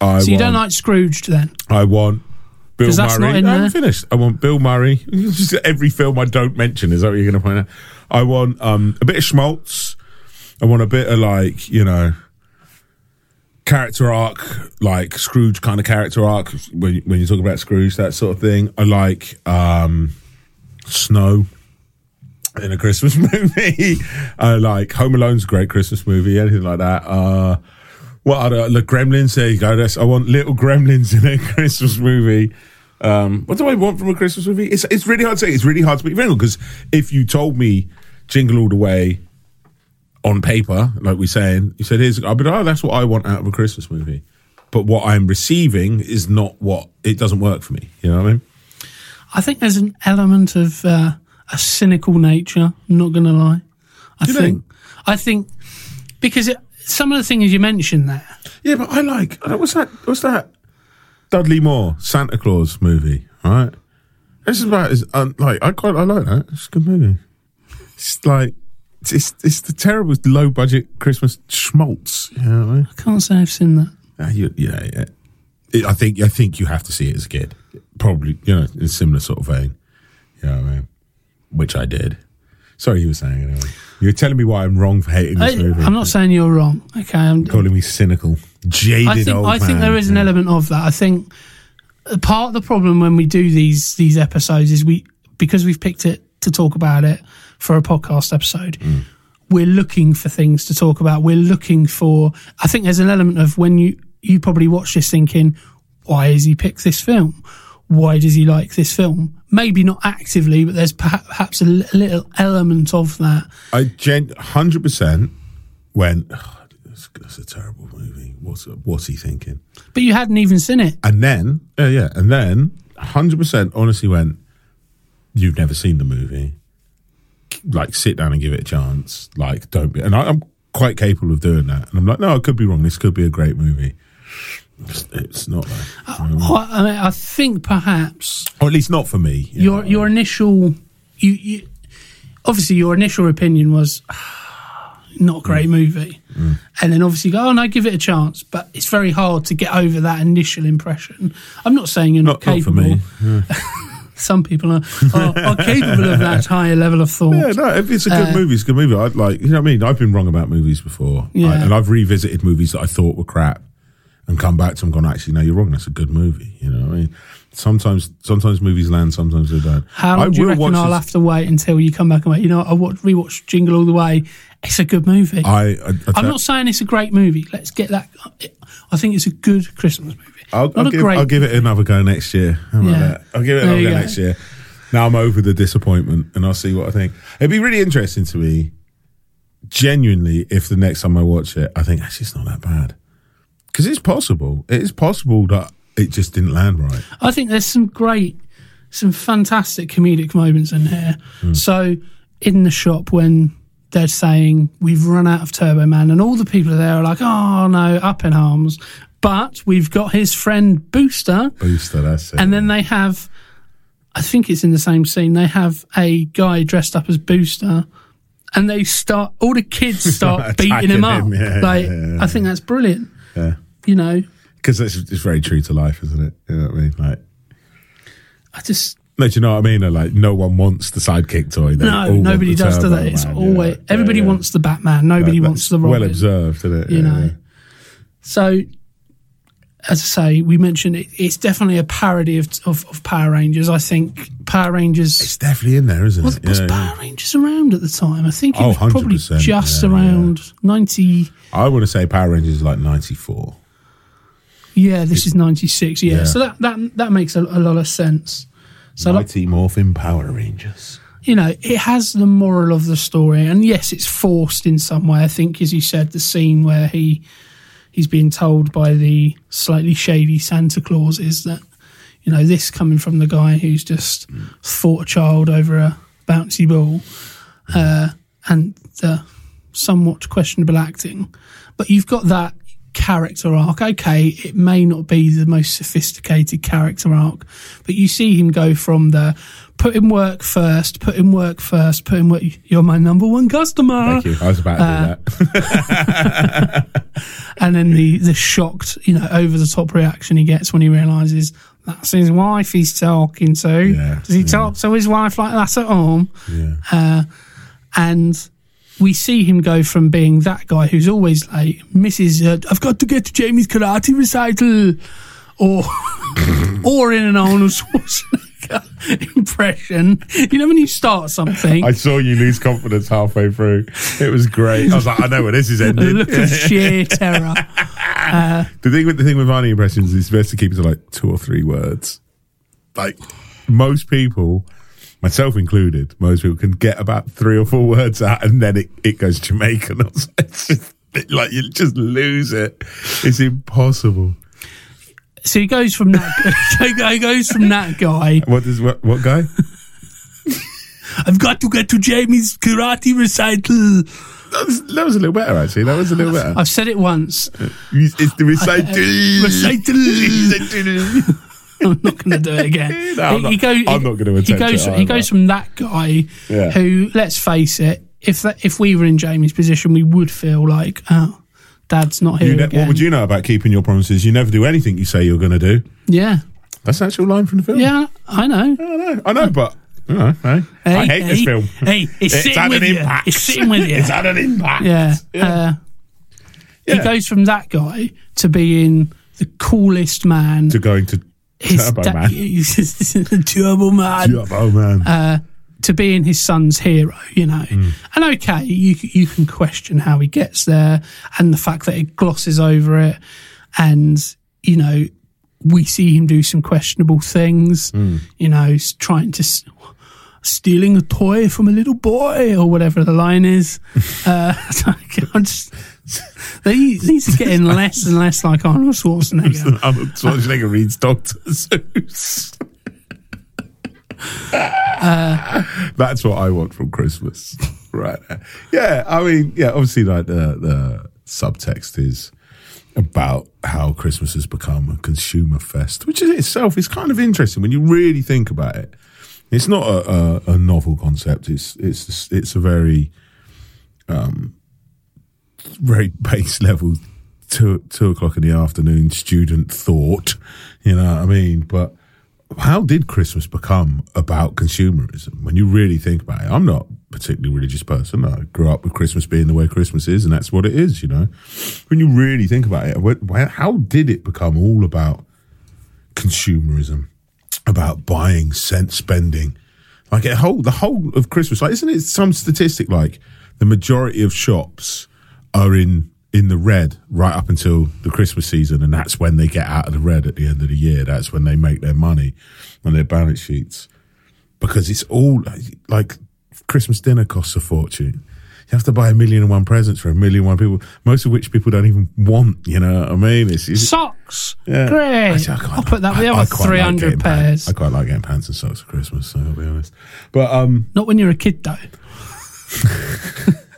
I so you want, don't like Scrooge then? I want Bill Murray. not in I haven't finished. I want Bill Murray. [laughs] Just every film I don't mention is that what you're going to point out? I want um, a bit of Schmaltz. I want a bit of like you know character arc, like Scrooge kind of character arc. When you- when you talk about Scrooge, that sort of thing. I like um, snow in a Christmas [laughs] movie. I like Home Alone's a great Christmas movie. Anything like that. Uh, what other the Gremlins? There you go. That's, I want little Gremlins in a [laughs] Christmas movie. Um, what do I want from a Christmas movie? It's it's really hard to say. It's really hard to be real because if you told me Jingle All the Way on paper, like we're saying, you said, "Here's," I'd be like, "Oh, that's what I want out of a Christmas movie." But what I'm receiving is not what it doesn't work for me. You know what I mean? I think there's an element of uh, a cynical nature. I'm not going to lie. I think, think? I think because it, some of the things you mentioned there, Yeah, but I like uh, what's that? What's that? Dudley Moore Santa Claus movie, right? This is about as um, like I quite I like that. It's a good movie. It's like it's it's, it's the terrible low budget Christmas schmaltz. You know what I mean? I can't say I've seen that. Uh, you, yeah, yeah. It, I think I think you have to see it as a kid. Probably, you know, in a similar sort of vein. You know what I mean? Which I did. Sorry, you were saying anyway. You're telling me why I'm wrong for hating I, this movie. I'm not saying you're wrong. Okay, I'm, calling me cynical, jaded I think old I think man. there is an element of that. I think part of the problem when we do these these episodes is we because we've picked it to talk about it for a podcast episode. Mm. We're looking for things to talk about. We're looking for. I think there's an element of when you you probably watch this thinking, why has he picked this film? Why does he like this film? Maybe not actively, but there's perhaps, a little element of that. I gen hundred percent went. "Oh, that's, a terrible movie. What's what's he thinking? But you hadn't even seen it. And then, yeah, yeah, and then hundred percent honestly went. You've never seen the movie. Like, sit down and give it a chance. Like, don't be. And I, I'm quite capable of doing that. And I'm like, no, I could be wrong. This could be a great movie. It's, it's not, though. Uh, I, I, mean, I think perhaps or at least not for me. you your know. your initial you, you obviously your initial opinion was ah, not a great mm. movie, mm. and then obviously you go, oh no, give it a chance. But it's very hard to get over that initial impression. I'm not saying you're not, Not, not for capable. me. [laughs] Some people are, are, are capable of that [laughs] higher level of thought. Yeah, no, if it's a good Uh, movie, it's a good movie. I like, you know what I mean? I've been wrong about movies before. Yeah. I- and I've revisited movies that I thought were crap and come back to them gone, actually, no, you're wrong. That's a good movie. You know I mean? Sometimes, sometimes movies land, sometimes they don't. How I long do you reckon I'll this- have to wait until you come back and wait? You know, I watch, rewatched Jingle All the Way. It's a good movie. I, I, I I'm not saying it's a great movie. Let's get that. I think it's a good Christmas movie. I'll, I'll, give. I'll give it another go next year. How about Yeah. that? I'll give it another go go. next year. Now I'm over the disappointment and I'll see what I think. It'd be really interesting to me, genuinely, if the next time I watch it, I think actually it's not that bad. Because it's possible. It is possible that it just didn't land right. I think there's some great, some fantastic comedic moments in here. Hmm. So in the shop when they're saying we've run out of Turbo Man, and all the people there are like, "Oh no, up in arms," but we've got his friend Booster. Booster, that's it. And then they have, I think it's in the same scene, they have a guy dressed up as Booster and they start, all the kids [laughs] start beating him up. Him, yeah, like, yeah, yeah. I think that's brilliant. Yeah. You know, Because it's, it's very true to life, isn't it? You know what I mean? Like, I just, no, do you know what I mean? Like, no one wants the sidekick toy. They no, nobody does, do they? It's Man, always, yeah, everybody yeah, yeah. wants the Batman, nobody wants the Robin. Well observed, isn't it? you know. So, as I say, we mentioned it, it's definitely a parody of, of, of Power Rangers. I think Power Rangers. It's definitely in there, isn't Was, it? was Yeah, yeah. Power Rangers around at the time? I think it Oh, was probably just yeah, around 90. I want to say Power Rangers is like 94. Yeah, this is 96. Yeah. Yeah. So that, that, that makes a, a lot of sense. So, like, Mighty Morphin Power Rangers. you know, it has the moral of the story. And yes, it's forced in some way. I think, as you said, the scene where he he's being told by the slightly shady Santa Claus is that, you know, this coming from the guy who's just fought a child over a bouncy ball uh, and the somewhat questionable acting. But you've got that character arc. Okay, it may not be the most sophisticated character arc, but you see him go from the put in work first, put in work first, put in work. You're my number one customer. Thank you. I was about to Uh, do that. [laughs] [laughs] and then the the shocked, you know, over the top reaction he gets when he realizes that's his wife he's talking to. Yeah, Does he yeah. talk to his wife like that at home? yeah. Uh, and we see him go from being that guy who's always like, Mrs. Uh, I've got to get to Jamie's karate recital, or [laughs] or in an Arnold Schwarzenegger [laughs] impression. You know when you start something, I saw you lose confidence halfway through. It was great. I was like, I know where this is ending. look of [laughs] sheer terror. The thing with the thing with Arnie impressions is best to keep it to like two or three words. Like most people, myself included, most people can get about three or four words out, and then it, it goes Jamaican. [laughs] It's just like you just lose it. It's impossible. So he goes from that. [laughs] he goes from that guy. What does what what guy? I've got to get to Jamie's karate recital. That was, that was a little better actually. That was a little better. I've said it once. It's the recital. [laughs] Recital. [laughs] I'm not going to do it again. No, I'm not- I'm not gonna He goes. it he goes from that guy Yeah. who, let's face it, if that, if we were in Jamie's position, we would feel like, oh, Dad's not here You ne- what would you know about keeping your promises? You never do anything you say you're going to do. Yeah, That's an actual line from the film. yeah, I know. I know, I know, but you know, hey, Hey, I hate hey, this film. Hey, it's, sitting with an you. impact. It's sitting with [laughs] you. it's had an impact. yeah. Uh, He goes from that guy to being the coolest man. to going to his Turbo da- Man. [laughs] Turbo Man. Turbo Man. Uh, to being his son's hero, you know. Mm. And okay, you you can question how he gets there and the fact that it glosses over it, and you know we see him do some questionable things. Mm. You know, trying to stealing a toy from a little boy or whatever the line is. [laughs] uh, [laughs] I'm just, these, these are getting less and less like Arnold Schwarzenegger. [laughs] Arnold Schwarzenegger reads Doctor Seuss. [laughs] That's what I want from Christmas, [laughs] right? Yeah, I mean, yeah, obviously, like the the subtext is about how Christmas has become a consumer fest, which in itself is kind of interesting when you really think about it. It's not a, a, a novel concept. It's it's it's a very um very [laughs] base level two two o'clock in the afternoon student thought. You know what I mean? But how did Christmas become about consumerism? When you really think about it, I'm not a particularly religious person. I grew up with Christmas being the way Christmas is, and that's what it is. You know, when you really think about it, how did it become all about consumerism, about buying, cent spending? Like a whole, the whole of Christmas. Like, isn't it some statistic like the majority of shops are in in the red right up until the Christmas season, and that's when they get out of the red at the end of the year. That's when they make their money on their balance sheets because it's all like Christmas dinner costs a fortune. You have to buy a million and one presents for a million and one people, most of which people don't even want. You know what I mean? It's, it's Socks. yeah. Great. I quite I'll put that like- the other quite like 300 pants- pairs. I quite like getting pants and socks for Christmas, so I'll be honest. But um, Not when you're a kid, though. [laughs]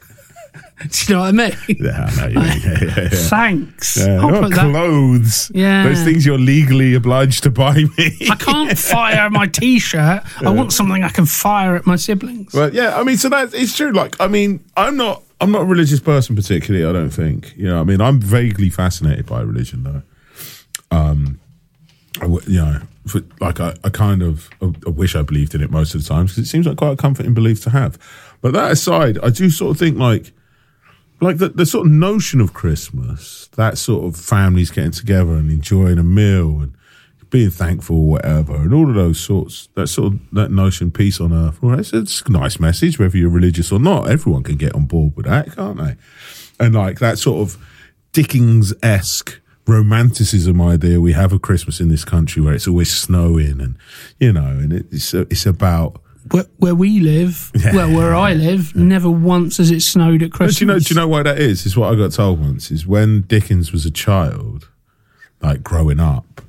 [laughs] Do you know what I mean? yeah, I know mean. [laughs] yeah, yeah, yeah. Thanks. Yeah, I'll not put that. clothes. Yeah. Those things you're legally obliged to buy me. I can't [laughs] fire my T-shirt. I want something I can fire at my siblings. But yeah, I mean, so that it's true. Like, I mean, I'm not, I'm not a religious person particularly. I don't think. You know, I mean, I'm vaguely fascinated by religion though. Um, I you know, for, like I, I kind of, I, I wish I believed in it most of the time because it seems like quite a comforting belief to have. But that aside, I do sort of think like, like the, the sort of notion of Christmas, that sort of families getting together and enjoying a meal and being thankful or whatever, and all of those sorts, that sort of that notion, peace on earth. Well, it's, it's a nice message, whether you're religious or not. Everyone can get on board with that, can't they? And like that sort of Dickens esque romanticism idea we have of Christmas in this country, where it's always snowing, and you know, and it's it's about. Where, where we live, well, where I live, never once has it snowed at Christmas. do you know? Do you know why that is? Is what I got told once. Is when Dickens was a child, like growing up,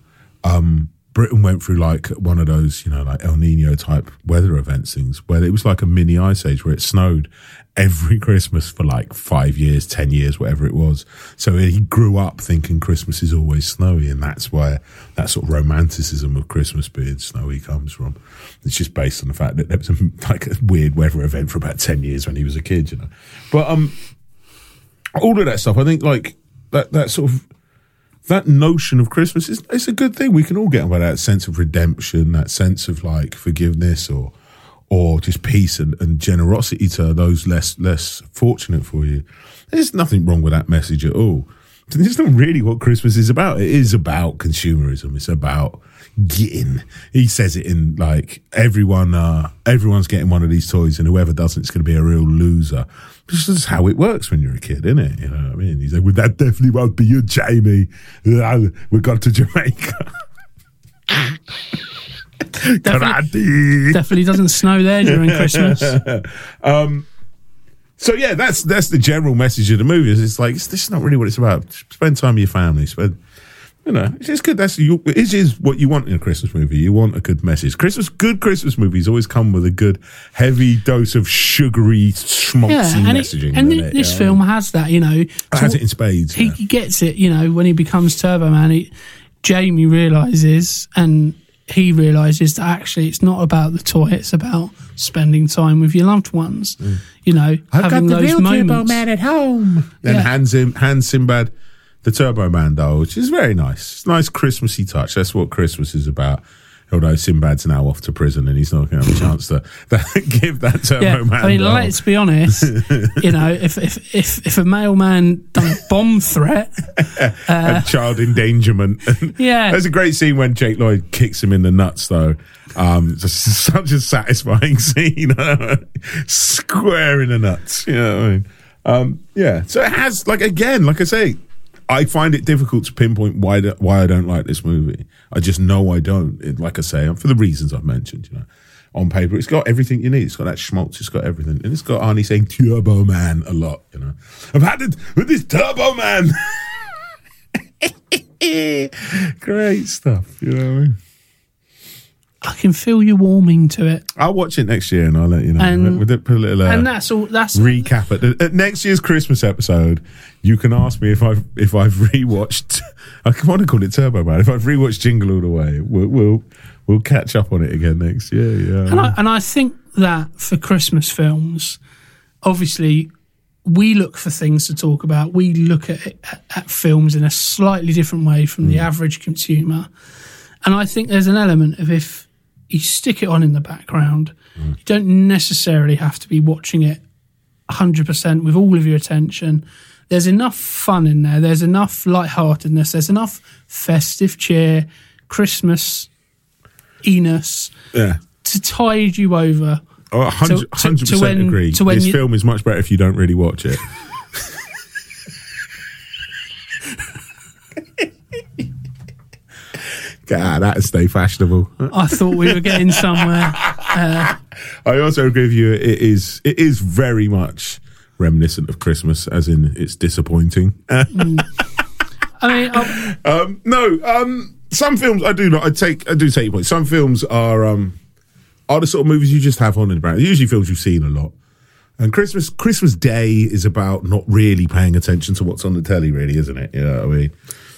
um, Britain went through like one of those, you know, like El Nino type weather events things, where it was like a mini ice age, where it snowed every Christmas for like five years, ten years, whatever it was. So he grew up thinking Christmas is always snowy, and that's where that sort of romanticism of Christmas being snowy comes from. It's just based on the fact that there was a, like a weird weather event for about ten years when he was a kid, you know. But um, all of that stuff, I think, like that that sort of that notion of Christmas is it's a good thing. We can all get by that sense of redemption, that sense of like forgiveness or or just peace and, and generosity to those less less fortunate for you. There's nothing wrong with that message at all. It's not really what Christmas is about. It is about consumerism. It's about getting. He says it in like everyone. Uh, everyone's getting one of these toys, and whoever doesn't, it's going to be a real loser. This is how it works when you're a kid, isn't it? You know what I mean? He's like, "Well, that definitely won't be you, Jamie. [laughs] We got to Jamaica." [laughs] definitely, definitely doesn't snow there during Christmas. [laughs] Um, so yeah, that's that's the general message of the movie. Is it's like this is not really what it's about. Spend time with your family. Spend, you know, it's just good. That's you. It is what you want in a Christmas movie. You want a good message. Christmas, good Christmas movies always come with a good heavy dose of sugary, schmaltzy Yeah, and, it, and it? this Yeah. film has that. You know, has it in spades. he yeah. gets it. You know, when he becomes Turbo Man, he, Jamie realizes and he realizes that actually it's not about the toy; it's about spending time with your loved ones. Mm. You know, I've having those moments. at home. Then Yeah. hands him, hands Sinbad the Turbo Man doll, which is very nice. It's nice Christmassy touch. That's what Christmas is about. Although Sinbad's now off to prison and he's not going to have a chance to [laughs] give that Turbo Yeah, Man I mean, let's be honest. you know, if if if if a mailman done bomb threat, [laughs] and child endangerment. [laughs] Yeah. There's a great scene when Jake Lloyd kicks him in the nuts, though. Um, just such a satisfying scene. Square in the nuts. You know what I mean? Um, yeah. So it has, like, again, like I say, I find it difficult to pinpoint why the, why I don't like this movie. I just know I don't. It, like I say, for the reasons I've mentioned, you know. On paper, it's got everything you need. It's got that schmaltz. It's got everything, and it's got Arnie saying "Turbo Man" a lot. You know, I've had it with this Turbo Man. [laughs] Great stuff. You know what I mean? I can feel you warming to it, I'll watch it next year and I'll let you know. And- We'll put a little uh, and that's all. That's recap at, the, at next year's Christmas episode. You can ask me if I've if I've rewatched. [laughs] I want to call it Turbo Man. If I've rewatched Jingle All the Way, we'll we'll, we'll catch up on it again next year. Yeah. And I, and I think that for Christmas films, obviously, we look for things to talk about. We look at, at, at films in a slightly different way from the hmm. average consumer. And I think there's an element of if you stick it on in the background, hmm. you don't necessarily have to be watching it 100% with all of your attention. There's enough fun in there. There's enough lightheartedness. There's enough festive cheer, Christmas eness yeah. to tide you over. Oh, 100%, to- to 100% when- agree. to when this you- film is much better if you don't really watch it. God, that'd stay fashionable. I thought we were getting somewhere. [laughs] I also agree with you. It is it is very much reminiscent of Christmas, as in it's disappointing. I mean, I, um, no, um, some films I do not. I take I do take your point. Some films are um, are the sort of movies you just have on in the background. Usually films you've seen a lot. And Christmas Christmas Day is about not really paying attention to what's on the telly, really, isn't it? You know what I mean?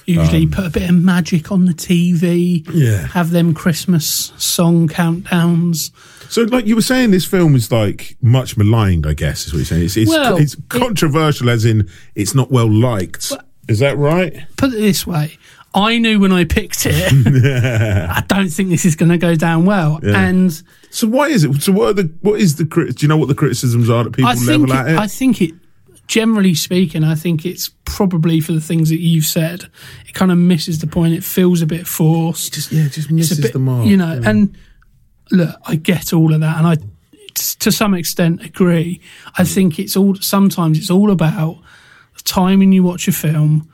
usually put a bit of magic on the TV. Yeah. Have them Christmas song countdowns. So, like you were saying, this film is like much maligned. I guess is what you're saying. It's it's, Well, it's it- controversial, as in it's not well liked. Is that right? Put it this way. I knew when I picked it, [laughs] I don't think this is going to go down well. And So why is it? So what are the what is the? Do you know what the criticisms are that people I level at it? I think it, generally speaking, I think it's probably for the things that you've said. It kind of misses the point. It feels a bit forced. just yeah, it just misses a bit, the mark. you know. And look, I get all of that, and I, t- to some extent, agree. I think it's all. Sometimes it's all about the timing you watch a film,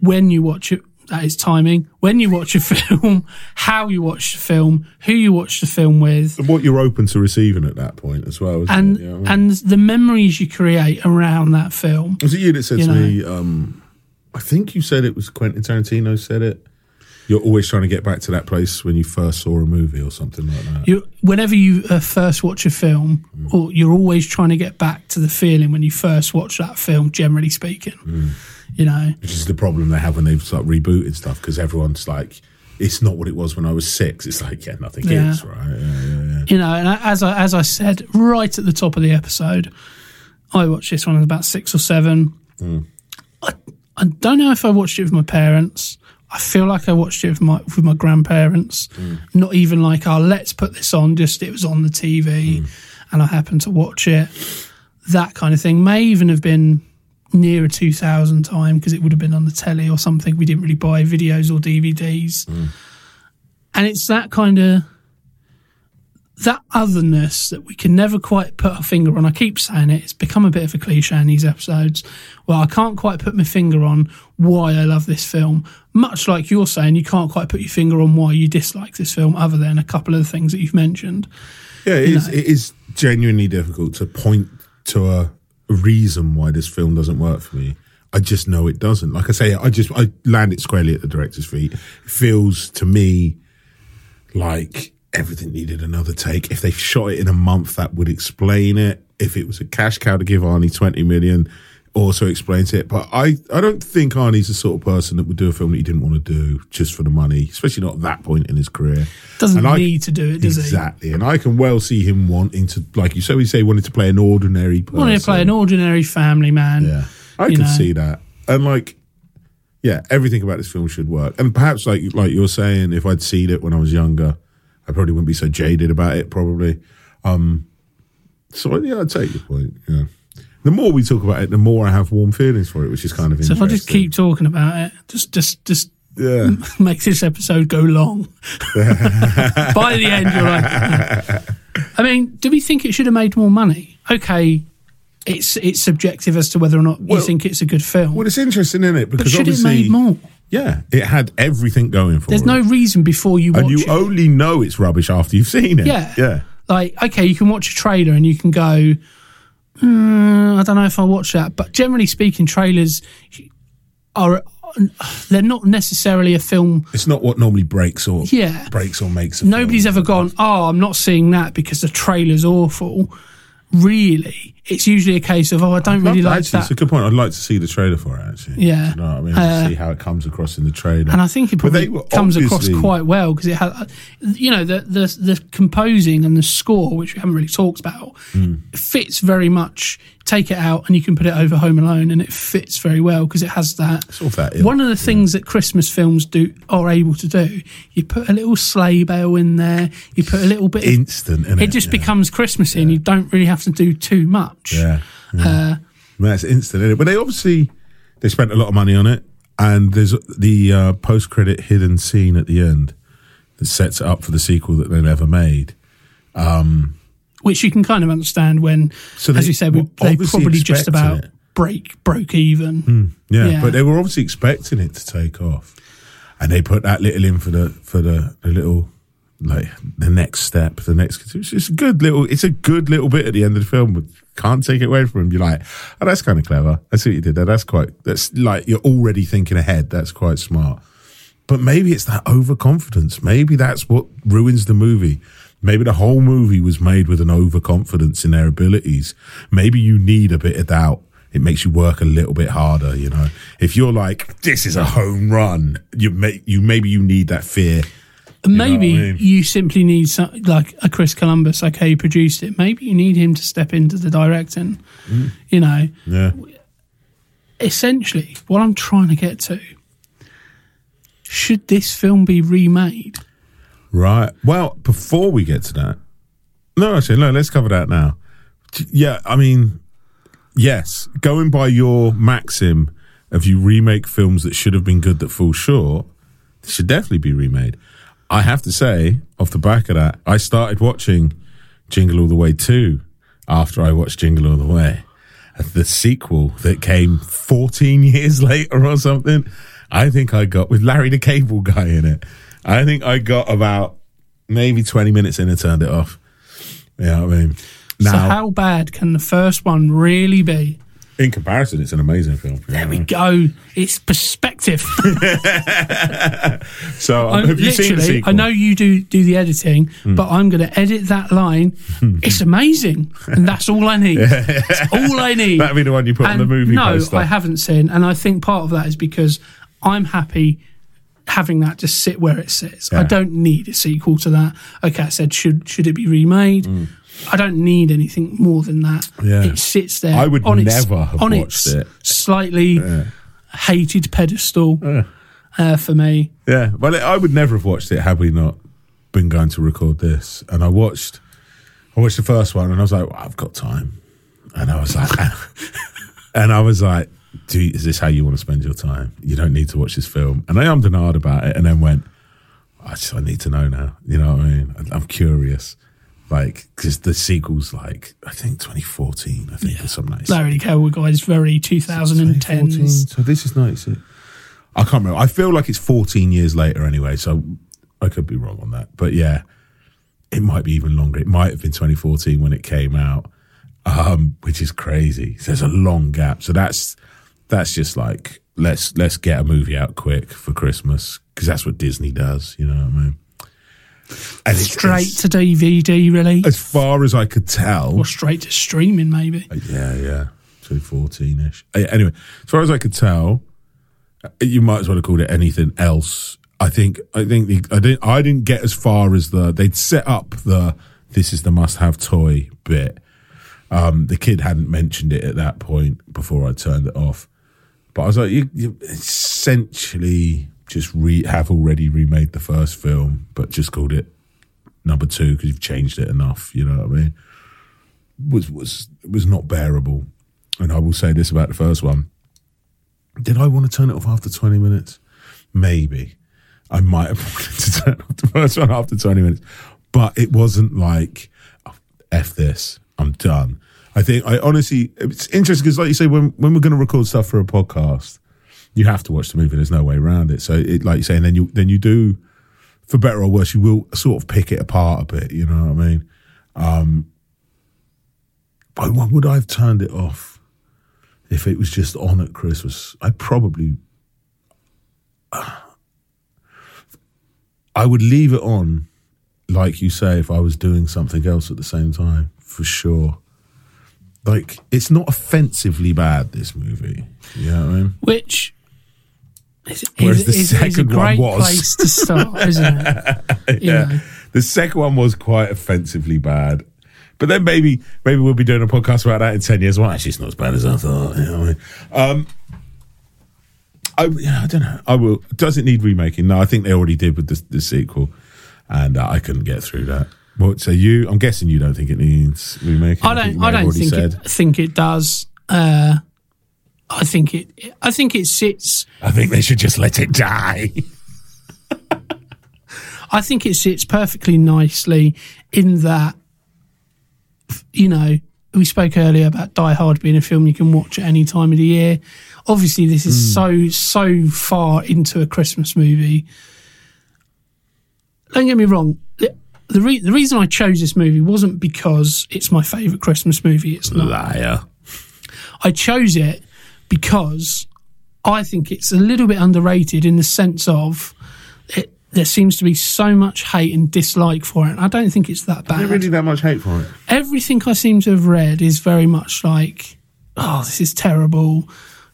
when you watch it. That is timing. When you watch a [laughs] film, how you watch the film, who you watch the film with, what you're open to receiving at that point as well. And it? You know I mean? and the memories you create around that film. was it you that said you to know. me? Um, I think you said it was Quentin Tarantino said it. You're always trying to get back to that place when you first saw a movie or something like that. You, whenever you uh, first watch a film, Mm. or you're always trying to get back to the feeling when you first watch that film. Generally speaking, Mm. you know, Which is the problem they have when they've like rebooted stuff because everyone's like, it's not what it was when I was six. It's like, yeah, nothing Yeah. is, right? Yeah, yeah, yeah. you know, and as I as I said right at the top of the episode, I watched this one at about six or seven. Mm. I, I don't know if I watched it with my parents. I feel like I watched it with my with my grandparents. Mm. Not even like, oh, let's put this on. Just it was on the TV, Mm. and I happened to watch it. That kind of thing may even have been nearer 2000 time because it would have been on the telly or something. We didn't really buy videos or DVDs, Mm. and it's that kind of that otherness that we can never quite put our finger on. I keep saying it, it's become a bit of a cliche in these episodes. Well, I can't quite put my finger on why I love this film. Much like you're saying, you can't quite put your finger on why you dislike this film, other than a couple of the things that you've mentioned. Yeah, it, is, it is, genuinely difficult to point to a reason why this film doesn't work for me. I just know it doesn't. Like I say, I just I land it squarely at the director's feet. It feels to me like everything needed another take. If they shot it in a month, that would explain it. If it was a cash cow to give Arnie twenty million, also explains it. But I, I don't think Arnie's the sort of person that would do a film that he didn't want to do just for the money, especially not at that point in his career. Doesn't And I- need to do it, does exactly. And I can well see him wanting to, like you said, we say, wanted to play an ordinary he? person. Wanted to play an ordinary family man. Yeah, I can know. see that. And like, yeah, everything about this film should work. And perhaps, like, like you're saying, if I'd seen it when I was younger, I probably wouldn't be so jaded about it. Probably. Um, so yeah, I'd take your point. Yeah. The more we talk about it, the more I have warm feelings for it, which is kind of interesting. So if. I just keep talking about it, just just just yeah. [laughs] makes this episode go long. [laughs] By the end, you're like, I mean, do we think it should have made more money? Okay, it's it's subjective as to whether or not Well- you think it's a good film. Well, it's interesting, isn't it? but Because should it obviously, made more? Yeah, it had everything going for There's it. There's no reason before you watch and you it. only know it's rubbish after you've seen it. Yeah. yeah. like, okay, you can watch a trailer and you can go, "Mm, I don't know if I watch that. But generally speaking, trailers are they're not necessarily a film. It's not what normally breaks or Yeah. breaks or makes. A Nobody's film. ever gone, oh, I'm not seeing that because the trailer's awful. Really, it's usually a case of oh, I don't really like actually, that. It's a good point. I'd like to see the trailer for it. Actually, Yeah. you know what I mean. Uh, see how it comes across in the trailer. and I think it probably comes across quite well because it has, you know, the, the the composing and the score, which we haven't really talked about, Hmm. fits very much. Take it out and you can put it over Home Alone, and it fits very well because it has that. Sort of that ilk, One of the things that Christmas films do are able to do, you put a little sleigh bell in there, you put a little bit. of, instant. Innit? it just yeah. becomes Christmassy, and you don't really have to do too much. Yeah, Uh, that's instant. Innit? But they obviously they spent a lot of money on it, and there's the uh, post-credit hidden scene at the end that sets it up for the sequel that they never made. Which you can kind of understand when, So as you said, we, were they probably just about it. break broke even. Hmm, yeah, Yeah. but they were obviously expecting it to take off, and they put that little in for the for the, the little like the next step, the next. It's a good little. It's a good little bit at the end of the film. But can't take it away from him. You're like, oh, that's kind of clever. I see what you did there. That's quite. That's like you're already thinking ahead. That's quite smart. But maybe it's that overconfidence. Maybe that's what ruins the movie. Maybe the whole movie was made with an overconfidence in their abilities. Maybe you need a bit of doubt. It makes you work a little bit harder, you know. If you're like, this is a home run, you may, you maybe you need that fear. And maybe I mean? you simply need some, like a Chris Columbus. Okay, he produced it. Maybe you need him to step into the directing. Mm. You know, Yeah. essentially, what I'm trying to get to. Should this film be remade? Right. Well, before we get to that, no, actually, no, let's cover that now. Yeah, I mean, yes, going by your maxim of you remake films that should have been good that fall short, they should definitely be remade. I have to say, off the back of that, I started watching Jingle All the Way 2 after I watched Jingle All the Way. The sequel that came 14 [laughs] years later or something, I think I got with Larry the Cable Guy in it. I think I got about maybe 20 minutes in and turned it off. You know what I mean? Now, so how bad can the first one really be? in comparison, it's an amazing film. There we go. It's perspective. [laughs] So, I'm have you seen the sequel? I know you do do the editing, hmm. but I'm going to edit that line. [laughs] it's amazing, and that's all I need. [laughs] It's all I need. That'd be the one you put on the movie No, poster. I haven't seen, and I think part of that is because I'm happy having that just sit where it sits. I don't need a sequel to that. Okay, I said should should it be remade? I don't need anything more than that. Mm. Yeah. It sits there. I would on its, never have on watched its it. Slightly hated pedestal uh, for me. Yeah, well, I would never have watched it had we not been going to record this. And I watched, I watched the first one, and I was like, well, I've got time. And I was like, [laughs] and I was like, Do is this how you want to spend your time? You don't need to watch this film. And I am denied about it, and then went, I just I need to know now. You know what I mean? I- I'm curious. Like, because the sequel's like, I think 2014, I think, or something like that. Larry Guy is very 2010s. 2014. So this is 96. I can't remember. I feel like it's 14 years later anyway, so I could be wrong on that. But yeah, it might be even longer. It might have been 2014 when it came out, um, which is crazy. So there's a long gap. So that's that's just like let's let's get a movie out quick for Christmas because that's what Disney does. You know what I mean? And Straight it's- to DVD release. as far as I could tell, or straight to streaming, maybe. Yeah, yeah. 2014 ish. Anyway, as far as I could tell, uh, you might as well have called it anything else. I think, I think the, I didn't, I didn't get as far as the, they'd set up the, this is the must have toy bit. Um, the kid hadn't mentioned it at that point before I turned it off. But I was like, you, you essentially just re, have already remade the first film, but just called it number two because you've changed it enough. You know what I mean? was was was not bearable. And I will say this about the first one: Did I want to turn it off after twenty minutes? Maybe I might have [laughs] wanted to turn off the first one after twenty minutes, but it wasn't like "Oh, f this. I'm done. I think I honestly, it's interesting because, like you say, when when we're going to record stuff for a podcast, you have to watch the movie. There's no way around it. So, it, like you say, and then you then you do, for better or worse, you will sort of pick it apart a bit. You know what I mean? Um, but why would I have turned it off if it was just on at Christmas? I probably. [sighs] I would leave it on, like you say, if I was doing something else at the same time, for sure. Like it's not offensively bad. This movie, you know what I mean? which is, Whereas the is, is a second one great was. place to start, isn't it? [laughs] Know. The second one was quite offensively bad. But then maybe maybe we'll be doing a podcast about that in ten years. Well, actually, it's not as bad as I thought. You know what I mean? Um, I, yeah, I don't know. I will. Does it need remaking? No, I think they already did with the, the sequel, and uh, I couldn't get through that. What? So you? I'm guessing you don't think it needs remaking. I don't. I don't think said. it, think it does. Uh, I think it. I think it sits. I think they should just let it die. [laughs] I think it sits perfectly nicely in that. You know, we spoke earlier about Die Hard being a film you can watch at any time of the year. Obviously, this is so so far into a Christmas movie. Don't get me wrong. The, re- the reason I chose this movie wasn't because it's my favourite Christmas movie. It's not. Liar. I chose it because I think it's a little bit underrated in the sense of it, there seems to be so much hate and dislike for it. I don't think it's that bad. There's really that much hate for it. Everything I seem to have read is very much like, oh, this is terrible.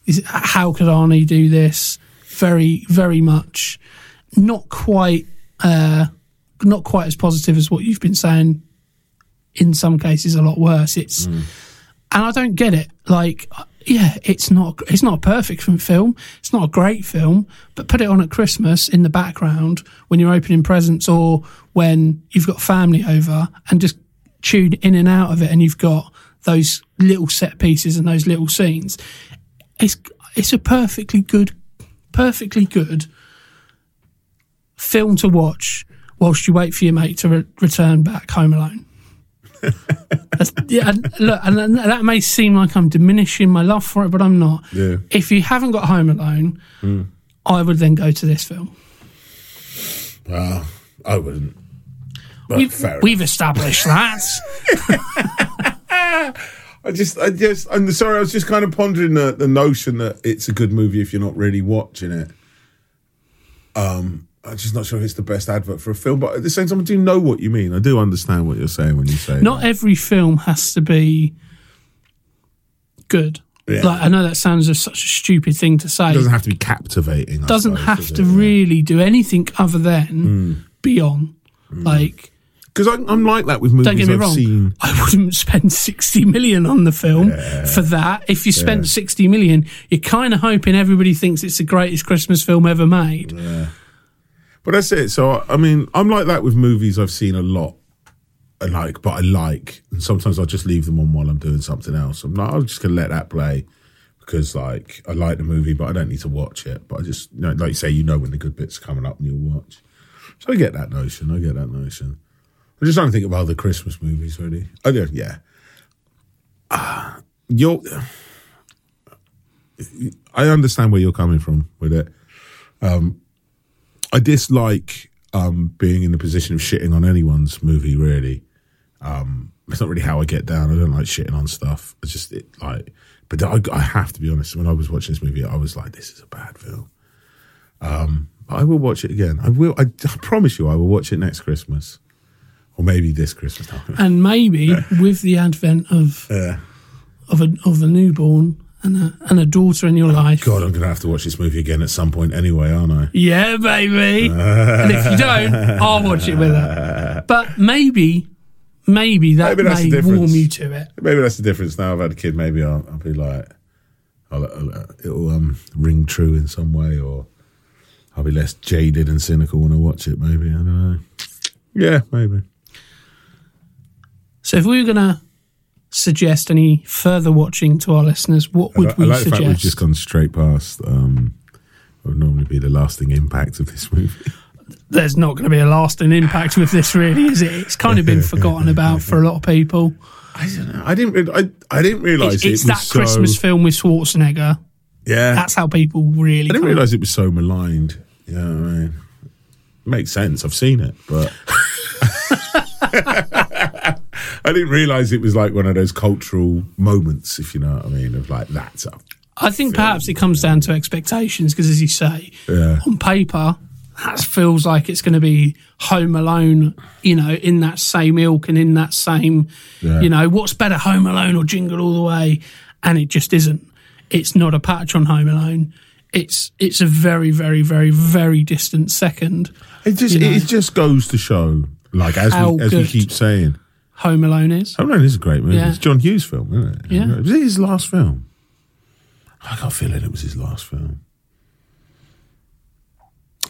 Is, how could Arnie do this? Very, very much not quite, uh, not quite as positive as what you've been saying. In some cases, a lot worse. It's, hmm. and I don't get it. Like, yeah, it's not it's not a perfect film. It's not a great film, but put it on at Christmas in the background when you're opening presents or when you've got family over, and just tune in and out of it, and you've got those little set pieces and those little scenes. It's it's a perfectly good, perfectly good film to watch whilst you wait for your mate to re- return back home alone. [laughs] Yeah, and look, and and that may seem like I'm diminishing my love for it, but I'm not. Yeah. If you haven't got Home Alone, I would then go to this film. Well, I wouldn't. We've, we've established that. [laughs] I just, I just, I'm sorry. I was just kind of pondering the, the notion that it's a good movie if you're not really watching it. Um, I'm just not sure if it's the best advert for a film, but at the same time, I do know what you mean. I do understand what you're saying when you say Not that. every film has to be good. Yeah. Like I know that sounds such a stupid thing to say. It doesn't have to be captivating. I doesn't suppose, have does to it? really do anything other than Hmm. be on. Like, Because I'm, I'm like that with movies don't get me I've wrong, seen. I wouldn't [laughs] spend sixty million on the film for that. If you spent sixty million, you're kind of hoping everybody thinks it's the greatest Christmas film ever made. But that's it. So I mean, I'm like that with movies I've seen a lot, and like, but I like, and sometimes I'll just leave them on while I'm doing something else. I'm like, I'm just gonna let that play because like I like the movie, but I don't need to watch it. But I just, you know, like you say, you know when the good bits are coming up and you'll watch. So I get that notion. I get that notion. I'm just trying to think of other Christmas movies. Really, I do. Yeah. Ah, you're. I understand where you're coming from with it. I dislike um, being in the position of shitting on anyone's movie. Really, um, it's not really how I get down. I don't like shitting on stuff. It's just it, like, but I, I have to be honest. When I was watching this movie, I was like, "This is a bad film." Um, but I will watch it again. I will. I, I promise you, I will watch it next Christmas, or maybe this Christmas. [laughs] And maybe with the advent of of a of a newborn and a and a daughter in your life, God, I'm gonna have to watch this movie again at some point anyway, aren't I? yeah, baby. and if you don't, I'll watch it with her. But maybe, maybe that Maybe may warm you to it. Maybe that's the difference. Now I've had a kid. Maybe I'll, I'll be like, I'll, I'll, it'll um, ring true in some way, or I'll be less jaded and cynical when I watch it. Maybe I don't know. Yeah, maybe. So if we were going to suggest any further watching to our listeners, what would I, we I like the fact we've just gone straight past. Um, what would normally be the lasting impact of this movie. [laughs] There's not going to be a lasting impact with this, really, is it? It's kind of been [laughs] forgotten about for a lot of people. I don't know. I didn't. I, I didn't realize It's, it it's that so, Christmas film with Schwarzenegger. Yeah, That's how people really. I didn't realize it was so maligned. Yeah, I mean, makes sense. I've seen it, but [laughs] I didn't realize it was like one of those cultural moments, if you know what I mean, of like that's I think perhaps it comes down to expectations because, as you say, yeah. on paper, that feels like it's going to be Home Alone, you know, in that same ilk and in that same, Yeah. you know, what's better, Home Alone or Jingle All the Way? And it just isn't. It's not a patch on Home Alone. It's it's a very, very, very, very distant second. It just You know. it just goes to show, like as How we as we keep saying, Home Alone is. Home Alone is a great movie. Yeah. It's John Hughes' film, isn't it? Yeah. Was it his last film? I got a feeling it was his last film.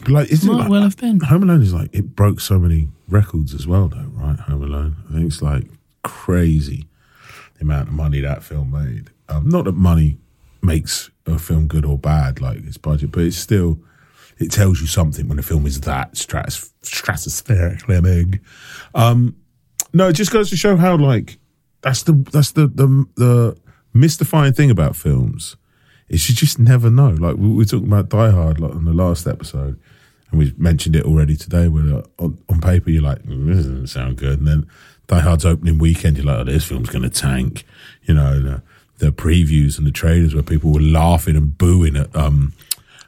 But like, isn't it Might like, well have been. Home Alone is like it broke so many records as well, though, right? Home Alone. I think it's like crazy the amount of money that film made. Um, not that money makes a film good or bad, like its budget, but it's still it tells you something when a film is that stratos- stratospherically big. Um, no, it just goes to show how like that's the that's the the the mystifying thing about films is you just never know. Like we we were talking about Die Hard like on the last episode, and we mentioned it already today. Where uh, on, on paper you're like, "Mm, this doesn't sound good, and then Die Hard's opening weekend, you're like, oh, this film's going to tank. You know, the, the previews and the trailers where people were laughing and booing at um,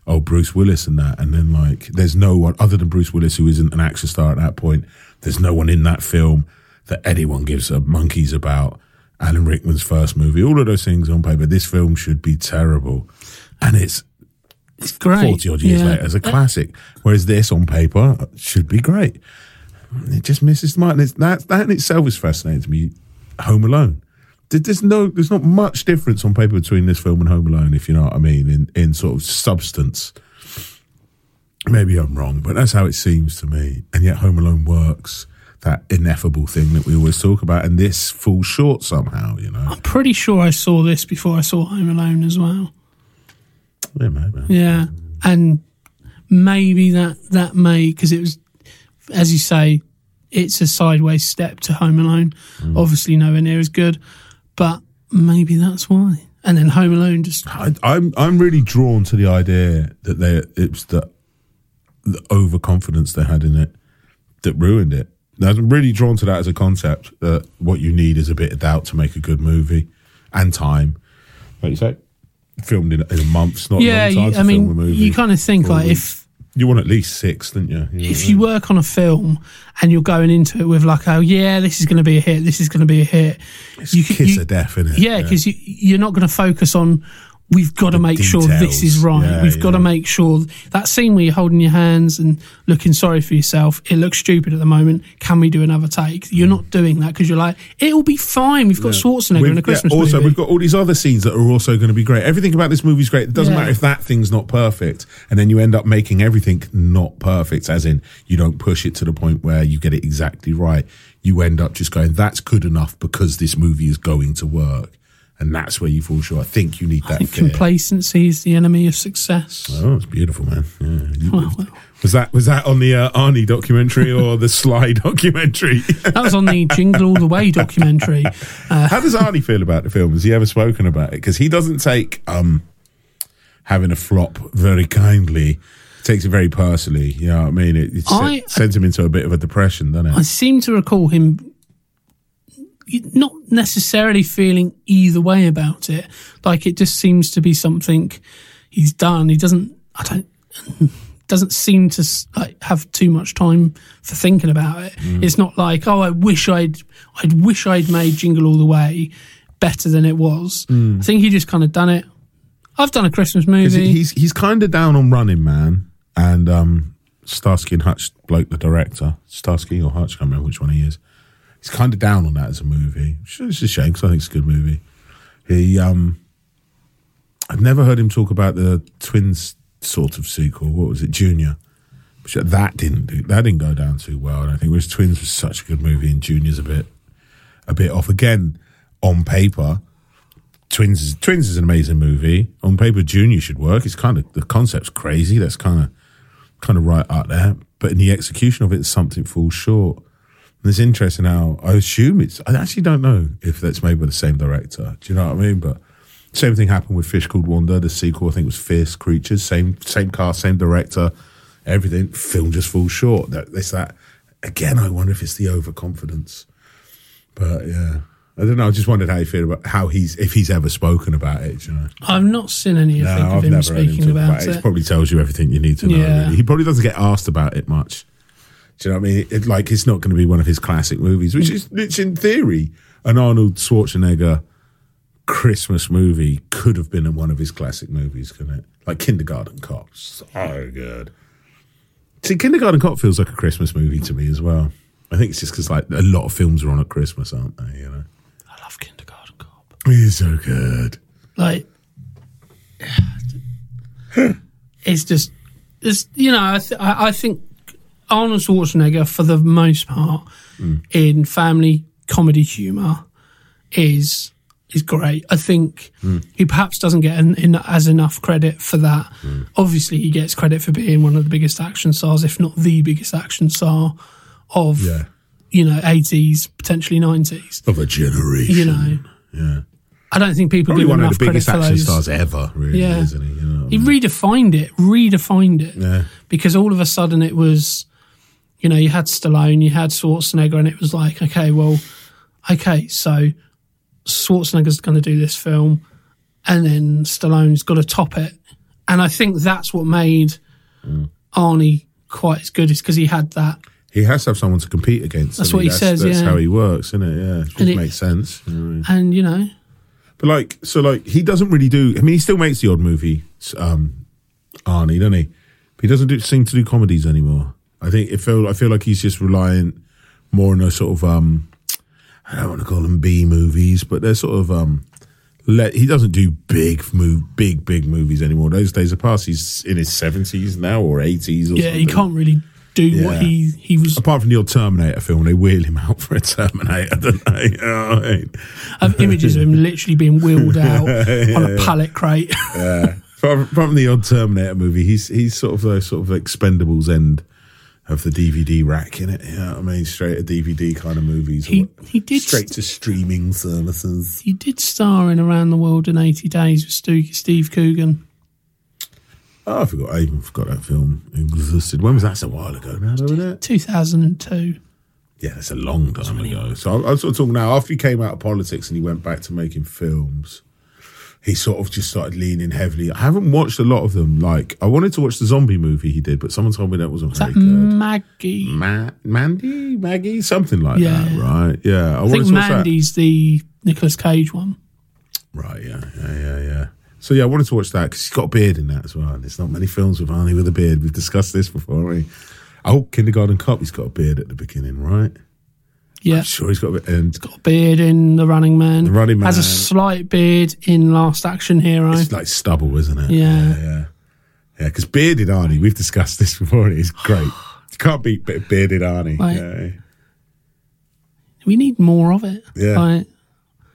oh Bruce Willis and that, and then like there's no one other than Bruce Willis who isn't an action star at that point. There's no one in that film that anyone gives a monkeys about. Alan Rickman's first movie, all of those things on paper. This film should be terrible, and it's It's great. forty odd years Yeah. later as a classic. Whereas this on paper should be great. It just misses the mark. And it's, that that in itself is fascinating to me. Home Alone. There's no, there's not much difference on paper between this film and Home Alone, if you know what I mean, in in sort of substance. Maybe I'm wrong, but that's how it seems to me. And yet, Home Alone works. That ineffable thing that we always talk about, and this falls short somehow. You know, I'm pretty sure I saw this before I saw Home Alone as well. yeah, maybe. Yeah, and maybe that that may because it was, as you say, it's a sideways step to Home Alone. Mm. Obviously, nowhere near as good, but maybe that's why. And then Home Alone just I, I'm I'm really drawn to the idea that they it was the the overconfidence they had in it that ruined it. I'm really drawn to that as a concept. That what you need is a bit of doubt to make a good movie, and time. Like you say, filmed in, in a month. Not yeah. a long time You, to I film mean, a movie. you kind of think like if you want at least six, didn't you? you if you work on a film and you're going into it with like, oh yeah, this is going to be a hit, this is going to be a hit. it's you- kiss you- of death, in it. Yeah, because you, you're not going to focus on. We've got to make sure this is right. Yeah, We've got to make sure that scene where you're holding your hands and looking sorry for yourself. It looks stupid at the moment. Can we do another take? You're not doing that because you're like, it'll be fine. We've got Schwarzenegger We've- in a Christmas yeah, also, movie. we've got all these other scenes that are also going to be great. Everything about this movie is great. It doesn't Yeah. matter if that thing's not perfect, and then you end up making everything not perfect. As in, you don't push it to the point where you get it exactly right. You end up just going, "That's good enough because this movie is going to work," and that's where you fall short. I think you need that. I think fear. complacency is the enemy of success. Oh, it's beautiful, man. Yeah. You- Well, well. Was that was that on the uh, Arnie documentary or the [laughs] Sly documentary? [laughs] That was on the Jingle All the Way documentary. [laughs] How does Arnie feel about the film? Has he ever spoken about it? Because he doesn't take um, having a flop very kindly. Takes it very personally. You know what I mean? It, it I- se- sends him into a bit of a depression, doesn't I seem to recall him not necessarily feeling either way about it. Like it just seems to be something he's done. He doesn't. I don't. [laughs] Doesn't seem to like have too much time for thinking about it. It's not like oh, I wish I'd. I'd wish I'd made Jingle All the Way better than it was. I think he just kind of done it. I've done a Christmas movie. he's he's kind of down on Running Man and um, Starsky and Hutch, bloke the director, Starsky or Hutch, I can't remember which one he is. He's kind of down on that as a movie. It's a shame because I think it's a good movie. He um, I've never heard him talk about the twins sort of sequel. What was it, Junior? Which that didn't do. That didn't go down too well. I think. Whereas Twins was such a good movie, and Junior's a bit a bit off again on paper. Twins is Twins is an amazing movie. On paper, Junior should work. It's kind of the concept's crazy. That's kind of kind of right up there. But in the execution of it, something falls short. And it's interesting how I assume it's. I actually don't know if that's made by the same director. Do you know what I mean? But same thing happened with Fish Called Wanda. The sequel, I think, was Fierce Creatures. Same same cast, same director. Everything. Film just falls short. That it's that again. I wonder if it's the overconfidence. But yeah, I don't know. I just wondered how you feel about how he's if he's ever spoken about it. You know? I've not seen anything No, of I've him heard him speaking about, It it. probably tells you everything you need to know. Yeah. really. He probably doesn't get asked about it much. Do you know what I mean? It, like it's not going to be one of his classic movies, which is which in theory an Arnold Schwarzenegger Christmas movie could have been in one of his classic movies, couldn't it? Like Kindergarten Cop, so good. See, Kindergarten Cop feels like a Christmas movie to me as well. I think it's just because like a lot of films are on at Christmas, aren't they? You know, I love Kindergarten Cop. it's so good. Like, [sighs] it's just, it's you know, I, th- I I think Arnold Schwarzenegger, for the most part, mm. in family comedy humor, is is great. I think mm. he perhaps doesn't get en- as enough credit for that. Mm. Obviously, he gets credit for being one of the biggest action stars, if not the biggest action star of Yeah, you know eighties, potentially nineties. of a generation. You know, yeah. I don't think people Probably give one of the biggest action those. stars ever, really, Yeah. isn't he? You know what I He mean? redefined it, redefined it. Yeah. Because all of a sudden it was, you know, you had Stallone, you had Schwarzenegger, and it was like, okay, well, okay, so Schwarzenegger's going to do this film, and then Stallone's got to top it. And I think that's what made Mm. Arnie quite as good, is because he had that. He has to have someone to compete against. That's what he says, That's yeah. how he works, isn't it? Yeah, it just And it- makes sense. you know I mean? And, you know, But like, so like, he doesn't really do. I mean, he still makes the odd movie, um, Arnie, doesn't he? But he doesn't do, seem to do comedies anymore. I think it feel. I feel like he's just reliant more on a sort of. um I don't want to call them B movies, but they're sort of. um let, he doesn't do big move, big big movies anymore. Those days are past. He's in his seventies now or eighties. yeah, he can't really do what he, he was. Apart from the old Terminator film, they wheel him out for a Terminator, [laughs] don't they? You know I mean? I have images of him [laughs] literally being wheeled out [laughs] on a pallet crate. Yeah. From, from the odd Terminator movie, he's he's sort of the sort of Expendables end of the DVD rack in it. You know I mean? Straight to DVD kind of movies. He- he did straight to streaming services. He did star in Around the World in 80 Days with Stu, Steve Coogan. Oh, I forgot. I even forgot that film existed. When was that? That's a while ago now, isn't it? 2002. Yeah, that's a long time ago. So I, I'm sort of talking now. After he came out of politics and he went back to making films, he sort of just started leaning heavily. I haven't watched a lot of them. Like I wanted to watch the zombie movie he did, but someone told me that wasn't Is very that good. Maggie? Ma- Mandy, Maggie, something like Yeah. that, right? Yeah, I, I think to watch Mandy's the Nicolas Cage one. Right, yeah, yeah, yeah, yeah. So yeah, I wanted to watch that because he's got a beard in that as well. And there's not many films with Arnie with a beard. We've discussed this before, haven't? Oh, Kindergarten Cop, he's got a beard at the beginning, right? Yeah. Sure, he's got a beard. Um, and Got a beard in The Running Man. The Running Man Has a slight beard in Last Action Hero. it's like stubble, isn't it? Yeah. yeah, yeah. Yeah, because bearded Arnie, we've discussed this [laughs] before. It's great. You can't beat be- bearded Arnie. Right. Yeah. we need more of it. Yeah. Like,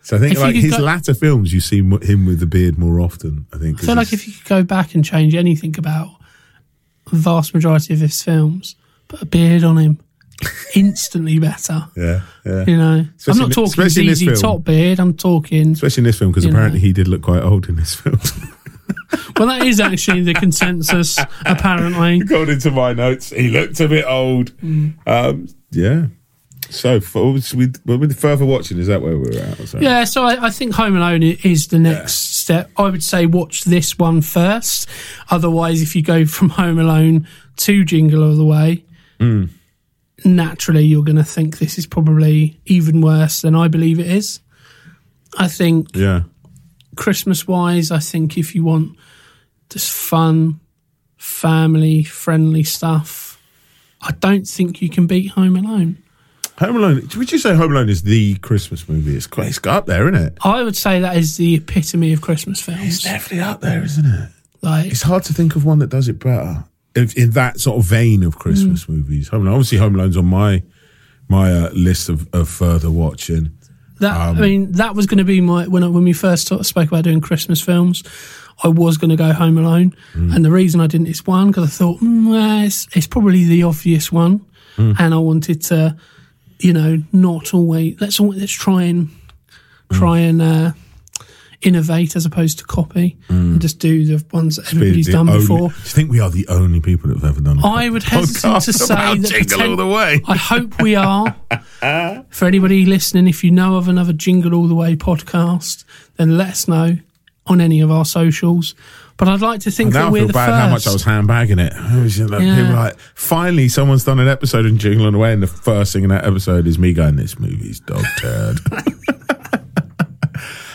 So I think like his go- latter films, you see him with the beard more often. I think. I feel like if you could go back and change anything about the vast majority of his films, put a beard on him, instantly better. yeah, yeah. You know, Especially I'm not in- talking especially in this ZZ. Top beard. I'm talking. Especially in this film, because You know. apparently he did look quite old in this film. [laughs] Well, that is actually the consensus. Apparently, According to my notes, he looked a bit old. Mm. Um, yeah. So, for, with, with further watching, is that where we're at? yeah. So I, I think Home Alone is the next step. I would say watch this one first. Otherwise, if you go from Home Alone to Jingle All the Way, Hmm. Naturally you're going to think this is probably even worse than I believe it is. I think Yeah. Christmas wise, I think if you want just fun, family friendly stuff, I don't think you can beat Home Alone. Home Alone. Would you say Home Alone is the Christmas movie? It's quite, it's got up there, isn't it? I would say that is the epitome of Christmas films. It's definitely up there, isn't it? Like, It's hard to think of one that does it better. In, in that sort of vein of Christmas movies, Home Alone. Obviously, Home Alone's on my my uh, list of, of further watching. that, Um, I mean, that was going to be my when I, when we first of spoke about doing Christmas films. I was going to go Home Alone, Mm. and the reason I didn't is one because I thought mm, it's, it's probably the obvious one, Mm. and I wanted to, you know, not always let's let's try and Mm. try and uh, innovate as opposed to copy mm. and just do the ones that everybody's done only- before. Do you think we are the only people that have ever done? a I would hesitate to say that Jingle poten- all the way. I hope we are. [laughs] For anybody listening, if you know of another Jingle All the Way podcast, then let us know on any of our socials. But I'd like to think that I we're feel the bad first. how much I was handbagging it. Was like, Yeah. people like, finally, someone's done an episode in Jingle All the Way, and the first thing in that episode is me going, "This movie's dog turd." [laughs]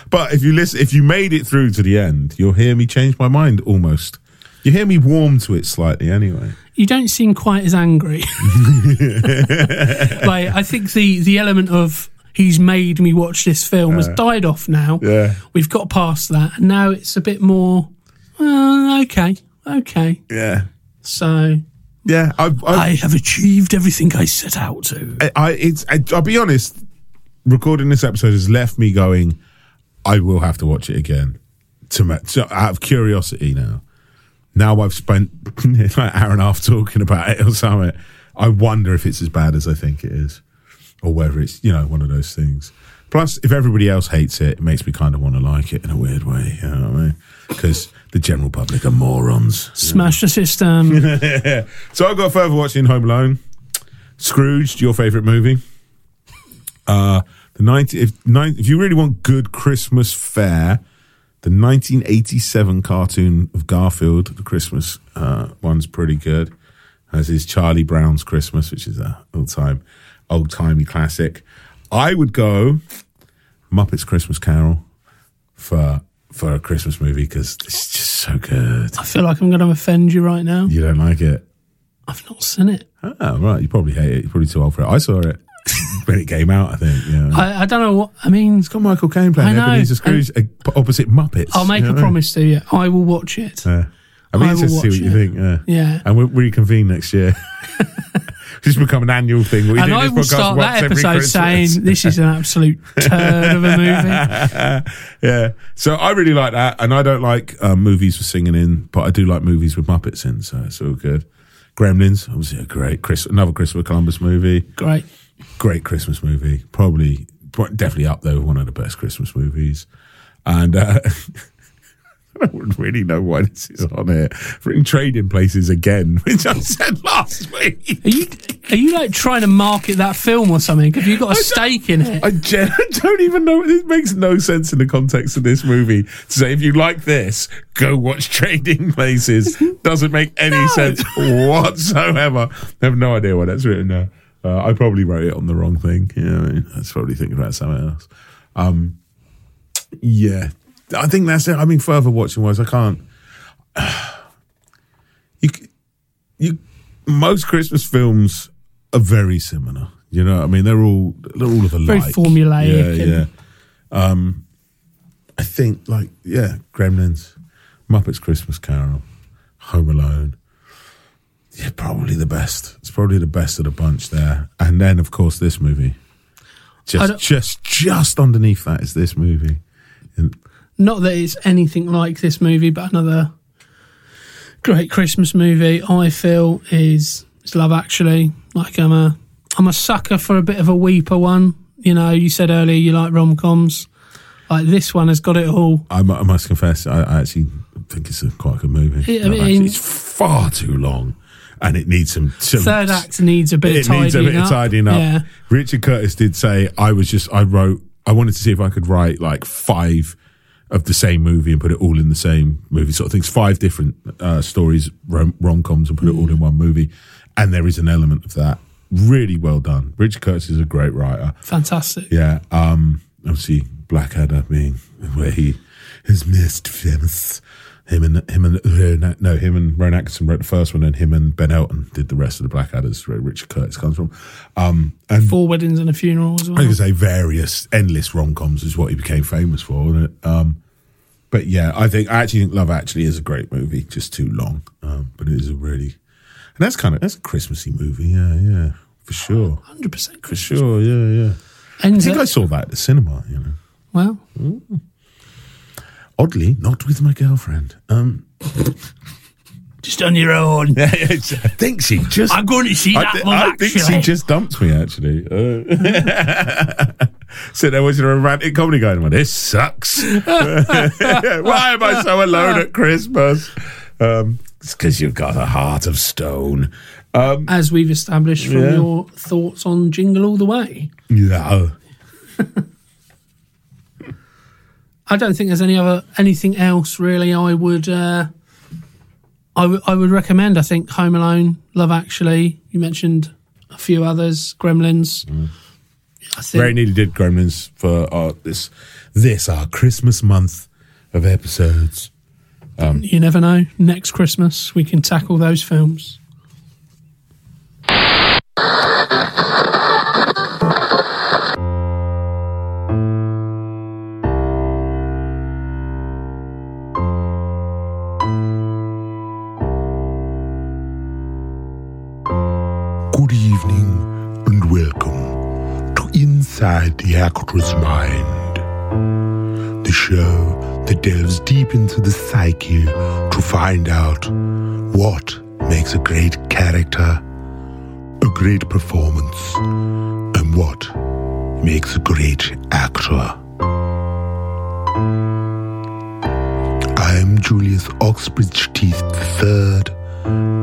but if you listen, if you made it through to the end, you'll hear me change my mind almost. You hear me warm to it slightly, anyway. you don't seem quite as angry. [laughs] like I think the the element of he's made me watch this film has died off now. Yeah. We've got past that, and now it's a bit more. Uh, okay, okay. Yeah, So yeah. I, I, I have achieved everything I set out to. I, I it's. I, I'll be honest. Recording this episode has left me going. I will have to watch it again, to, ma- to out of curiosity now. Now I've spent [laughs] an hour and a half talking about it or something. I wonder if it's as bad as I think it is, or whether it's you know one of those things. Plus, if everybody else hates it, it makes me kind of want to like it in a weird way. You know what I mean? Because the general public are morons. Smash the system. [laughs] So I got further watching Home Alone. Scrooged, your favourite movie. Uh, the 90, if, nine, if you really want good Christmas fare, the 1987 cartoon of Garfield, the Christmas uh, one's pretty good. As is Charlie Brown's Christmas, which is a old time, old timey classic. I would go Muppets Christmas Carol for for a Christmas movie because it's just so good. I feel like I'm going to offend you right now. You don't like it? I've not seen it. Oh, right. You probably hate it. You're probably too old for it. I saw it when it came out, I think. Yeah. I, I don't know what. I mean, it's got Michael Caine playing I know. Ebenezer Scrooge uh, opposite Muppets. I'll make you know a I mean? promise to you. I will watch it. Yeah. I'd be I interested to see what watch you think. Yeah. Yeah. And we'll reconvene next year. [laughs] Just become an annual thing. We and do I this will start that episode saying this is an absolute [laughs] turd of a movie. [laughs] yeah. So I really like that, and I don't like um, movies with singing in, but I do like movies with Muppets in, so it's all good. Gremlins, obviously a great Chris, another Christopher Columbus movie. Great. Great Christmas movie. Probably, definitely up there with one of the best Christmas movies. And uh, [laughs] I don't really know why this is on here. In trading places again, [laughs] which I said last week. Are you are you like trying to market that film or something? Have you got a stake in it? I gen- [laughs] I don't even know. It makes no sense in the context of this movie to say if you like this, go watch Trading Places. Doesn't make any sense whatsoever. I have no idea why that's written there. Uh, I probably wrote it on the wrong thing. Yeah, I, mean, I was probably thinking about something else. Um, yeah, I think that's it. I mean, further watching wise, I can't. [sighs] You, you, most Christmas films are very similar. You know, what I mean, they're all they're all of alike. Very formulaic Yeah, and- yeah. Um, I think like yeah, Gremlins, Muppets Christmas Carol, Home Alone. Yeah, probably the best. It's probably the best of the bunch there. And then of course this movie. Just just just underneath that is this movie. And Not that it's anything like this movie, but another great Christmas movie. I feel is is Love Actually. Like I'm a I'm a sucker for a bit of a weeper one. You know, you said earlier you like rom coms. Like this one has got it all. I, I must confess, I, I actually think it's a quite a good movie. Yeah, I mean- Actually. it's far too long, and it needs some, some Third act needs a bit it of tidying needs a bit up. of tidying up. Yeah. Richard Curtis did say, I was just, I wrote, I wanted to see if I could write like five of the same movie and put it all in the same movie sort of things, five different uh, stories, rom- rom-coms and put it all in one movie. And there is an element of that. Really well done. Richard Curtis is a great writer. Fantastic. Yeah. Um, obviously Blackadder being where he is most famous. Him and him and no him and Rowan Atkinson wrote the first one, and him and Ben Elton did the rest of the Blackadders. Where Richard Curtis comes from, um, and Four weddings and a funeral as I well. could say various endless rom coms is what he became famous for. Um, but yeah, I think I actually think Love Actually is a great movie, just too long, um, but it is a really, and that's kind of that's a Christmassy movie, yeah, yeah, for sure, Hundred percent for sure, yeah, yeah. I Ends think I saw that at the cinema, you know. Well, Oddly, not with my girlfriend. Um, [laughs] just on your own. [laughs] I think she just. I'm going to see I, that thi- one I think she just dumped me. Actually, uh, [laughs] sit there watching a romantic comedy going, well, this sucks. Why am I so alone at Christmas? Um, it's because you've got a heart of stone. Um, As we've established from Yeah. your thoughts on Jingle All the Way. yeah. I don't think there's any other anything else really. I would uh, I would recommend. I think Home Alone, Love Actually. You mentioned a few others, Gremlins. I think Very nearly did Gremlins for our, this, this, our Christmas month of episodes. you never know. Next Christmas we can tackle those films. Mind, the show that delves deep into the psyche to find out what makes a great character a great performance and what makes a great actor. I am Julius Oxbridge Teeth III.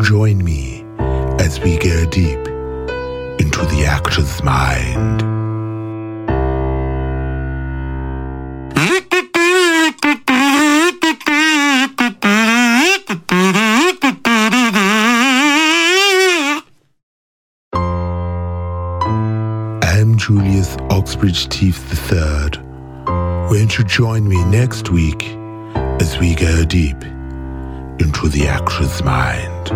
Join me as we go deep into the actor's mind. You join me next week as we go deep into the actor's mind?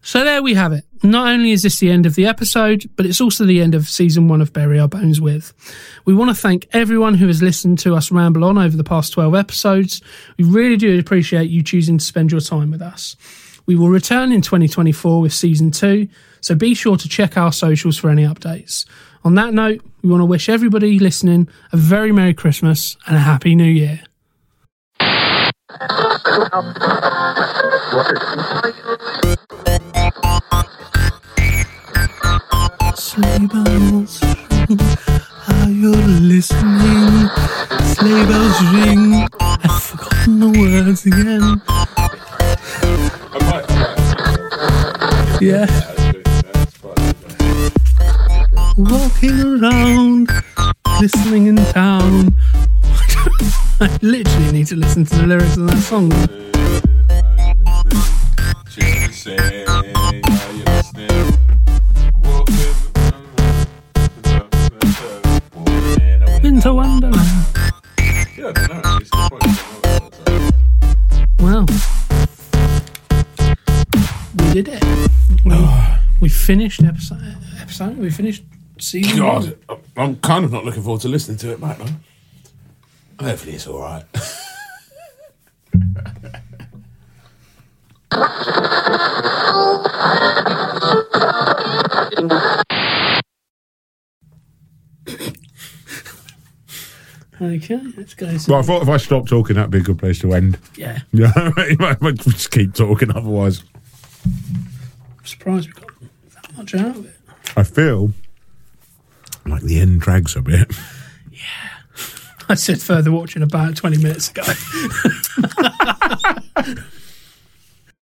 So there we have it. Not only is this the end of the episode, but it's also the end of season one of Bury Our Bones With. We want to thank everyone who has listened to us ramble on over the past 12 episodes. We really do appreciate you choosing to spend your time with us. We will return in 2024 with season two, so be sure to check our socials for any updates. On that note, we want to wish everybody listening a very Merry Christmas and a Happy New Year. Sleigh bells ring, are you listening? Sleigh bells ring, I've forgotten the words again. Yeah. Walking around, listening in town. [laughs] I literally need to listen to the lyrics of that song. Winter Wonderland. Well, we did it. We, uh. we finished episode. Episode. We finished season one. God, I'm kind of not looking forward to listening to it back now. Hopefully it's all right. Okay, let's go. Well, I thought if I stopped talking, that'd be a good place to end. yeah, Yeah, [laughs] you might [laughs] might just keep talking otherwise. Surprised we got that much out of it. I feel like the end drags a bit. Yeah. I said further watching about 20 minutes ago. [laughs]